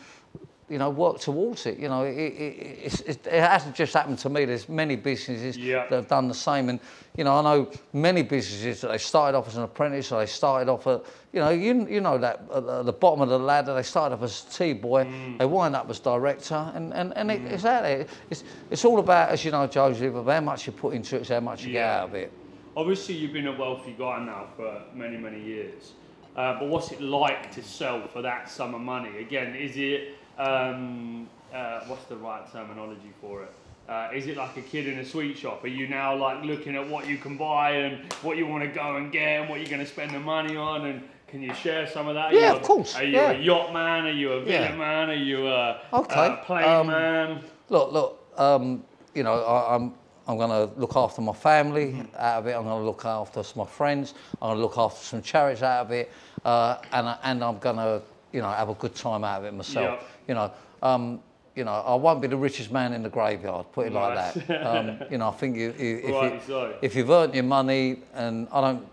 you know, work towards it. You know, it, it, it's, it, it hasn't just happened to me. There's many businesses Yeah. that have done the same, and you know, I know many businesses that they started off as an apprentice, or they started off at, you know, you, you know that at the- bottom of the ladder, they started off as a tea boy, Mm. they wind up as director, and and, and it, it's there. It's it's all about, as you know, Joseph, of how much you put into it, how much you get out of it. Obviously, you've been a wealthy guy now for many, many years. Uh, but what's it like to sell for that sum of money? Again, is it um, uh, what's the right terminology for it? Uh, is it like a kid in a sweet shop? Are you now like looking at what you can buy and what you want to go and get and what you're going to spend the money on? And can you share some of that? Are Yeah, of a- course, Are you yeah. a yacht man? Are you a villa Yeah. man? Are you a, Okay, a plane um, man? Look, look, um, you know, I, I'm I'm going to look after my family out of it. I'm going to look after my friends. I'm going to look after some charities out of it, uh, and and I'm going to you know have a good time out of it myself. Yeah. You know. Um, you know, I won't be the richest man in the graveyard. Put it like that. Um, you know, I think you, you, if, Rightly you, so. if you've earned your money, and I don't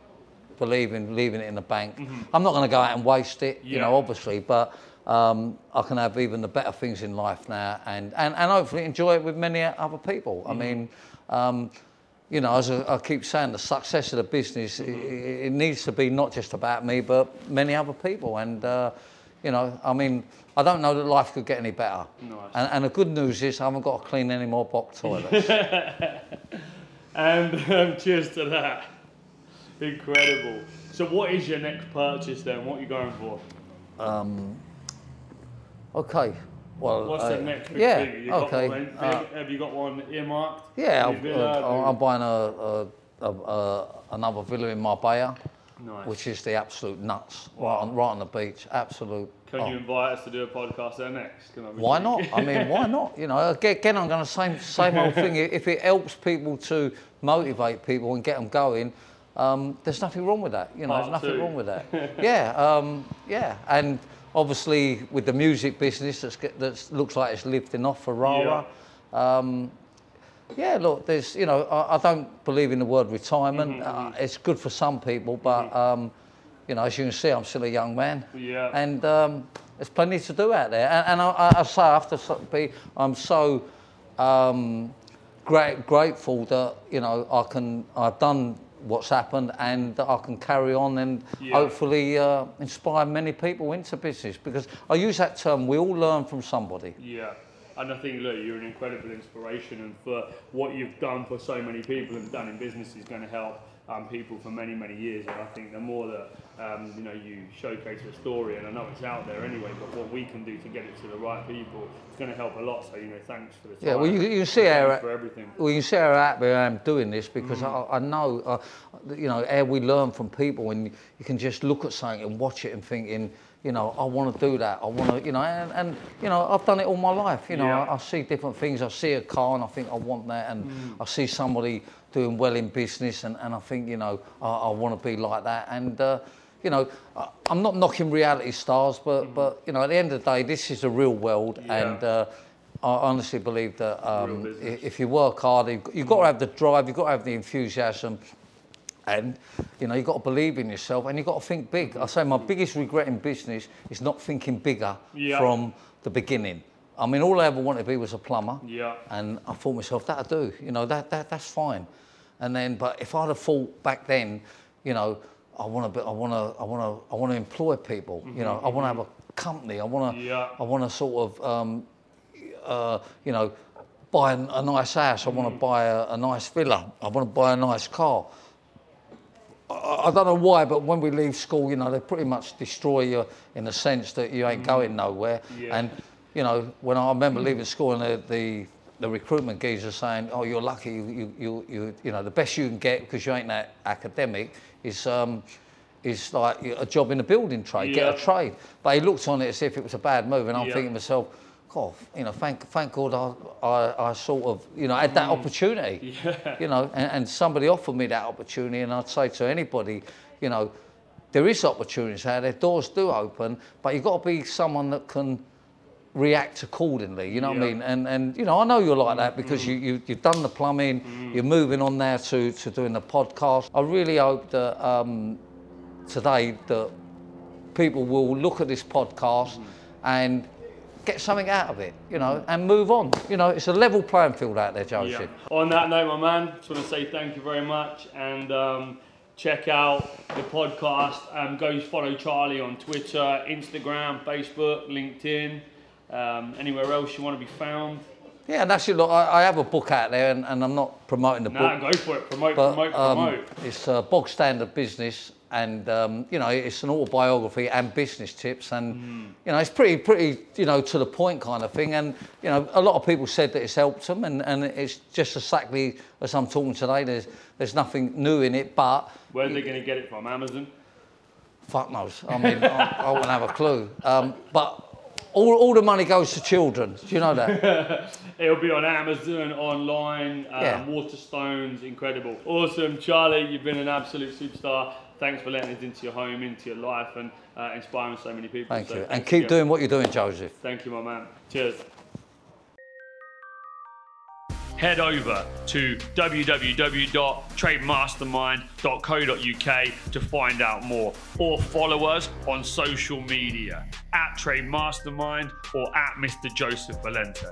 believe in leaving it in the bank. I'm not going to go out and waste it, you know, Mm-hmm. Obviously, but um, I can have even the better things in life now and, and, and hopefully enjoy it with many other people. Mm-hmm. I mean, um, you know, as I I keep saying, the success of the business, Mm-hmm. it, it needs to be not just about me, but many other people. And, uh, you know, I mean, I don't know that life could get any better. Nice. And, and the good news is I haven't got to clean any more box toilets. And um, cheers to that. Incredible. So, what is your next purchase then? What are you going for? Um, okay. Well, What's uh, the next big yeah, thing? You got okay. one, uh, have you got one earmarked? Yeah, villa, uh, I'm buying a, a, a, a, another villa in Marbella, Nice. which is the absolute nuts, right, on, right on the beach. Absolute. Can oh. you invite us to do a podcast there next? Can I Why not? I mean, why not? You know, again, I'm going to same same old thing. If it helps people to motivate people and get them going, um, there's nothing wrong with that. You know, Part there's nothing two. wrong with that. yeah, um, yeah, and obviously with the music business that's that looks like it's lifting off for Rara. Um, yeah, look, there's, you know, I, I don't believe in the word retirement. Mm-hmm, Uh, it's good for some people, but, um, you know, as you can see, I'm still a young man. Yeah. And um, there's plenty to do out there. And, and I, I, say, I have to be, I'm so um, great, grateful that, you know, I can, I've done what's happened and that I can carry on and Yeah. hopefully uh, inspire many people into business. Because I use that term, we all learn from somebody. Yeah. And I think, look, you're an incredible inspiration, and for what you've done for so many people and done in business is going to help um, people for many, many years. And I think the more that um, you know you showcase your story, and I know it's out there anyway, but what we can do to get it to the right people, it's going to help a lot. So you know, thanks for the time. Yeah, well, you, you see how for everything. well, you see how happy I am doing this because Mm. I, I know, uh, you know, how we learn from people, and you can just look at something and watch it and thinking, you know, I want to do that. I want to, you know, and, and you know, I've done it all my life. You know, Yeah. I, I see different things. I see a car and I think I want that, and Mm. I see somebody doing well in business, and, and I think, you know, I, I want to be like that. And uh, you know, I- I'm not knocking reality stars, but Mm. but you know, at the end of the day, this is the real world, Yeah. and. Uh, I honestly believe that um, Real i- business. if you work hard, you've got, you've got to have the drive, you've got to have the enthusiasm, and you know you've got to believe in yourself, and you've got to think big. I say my biggest regret in business is not thinking bigger Yeah. from the beginning. I mean, all I ever wanted to be was a plumber, Yeah. and I thought myself that'll do. You know that, that that's fine. And then, but if I'd have thought back then, you know, I want to, I want to, I want to, I want to employ people. You know, I want to have a company. I want to, Yeah. I want to sort of, um, uh, you know, buy a, a nice house. I want to buy a, a nice villa. I want to buy a nice car. I, I don't know why, but when we leave school, you know, they pretty much destroy you in the sense that you ain't going nowhere. Yeah. And you know, when I remember leaving school and the, the the recruitment geezer saying, "Oh, you're lucky. You you you you, you know, the best you can get because you ain't that academic is." Um, is like a job in the building trade, get a trade. But he looked on it as if it was a bad move, and I'm Yeah. thinking to myself, God, you know, thank thank God I, I, I sort of, you know, had that opportunity. Mm. Yeah. You know, and, and somebody offered me that opportunity, and I'd say to anybody, you know, there is opportunities out there, doors do open, but you've got to be someone that can react accordingly. You know what I mean? And and you know, I know you're like that because you, you you've done the plumbing, you're moving on now to to doing the podcast. I really hope that um, today that people will look at this podcast and get something out of it, you know, and move on. You know, it's a level playing field out there, Yeah. Joseph. On that note, my man, just want to say thank you very much and um, check out the podcast. Um, go follow Charlie on Twitter, Instagram, Facebook, LinkedIn, um, anywhere else you want to be found. Yeah, and it. Look, I, I have a book out there, and, and I'm not promoting the Nah, book. No, go for it. Promote, but promote, um, promote. it's a bog standard business, and um, you know it's an autobiography and business tips, and Hmm. you know it's pretty, pretty, you know, to the point kind of thing. And you know, a lot of people said that it's helped them, and, and it's just exactly as I'm talking today. There's there's nothing new in it, but Where are they going to get it from? Amazon? fuck knows. I mean, I, I wouldn't have a clue. Um, but all, all the money goes to children. Do you know that? It'll be on Amazon, online, um, Yeah. Waterstones, incredible. Awesome. Charlie, you've been an absolute superstar. Thanks for letting us into your home, into your life, and uh, inspiring so many people. Thank So you, and keep again. doing what you're doing, Joseph. Thank you, my man. Cheers. Head over to www.trademastermind.co.uk to find out more, or follow us on social media at Trade Mastermind or at Mr. Joseph Valente.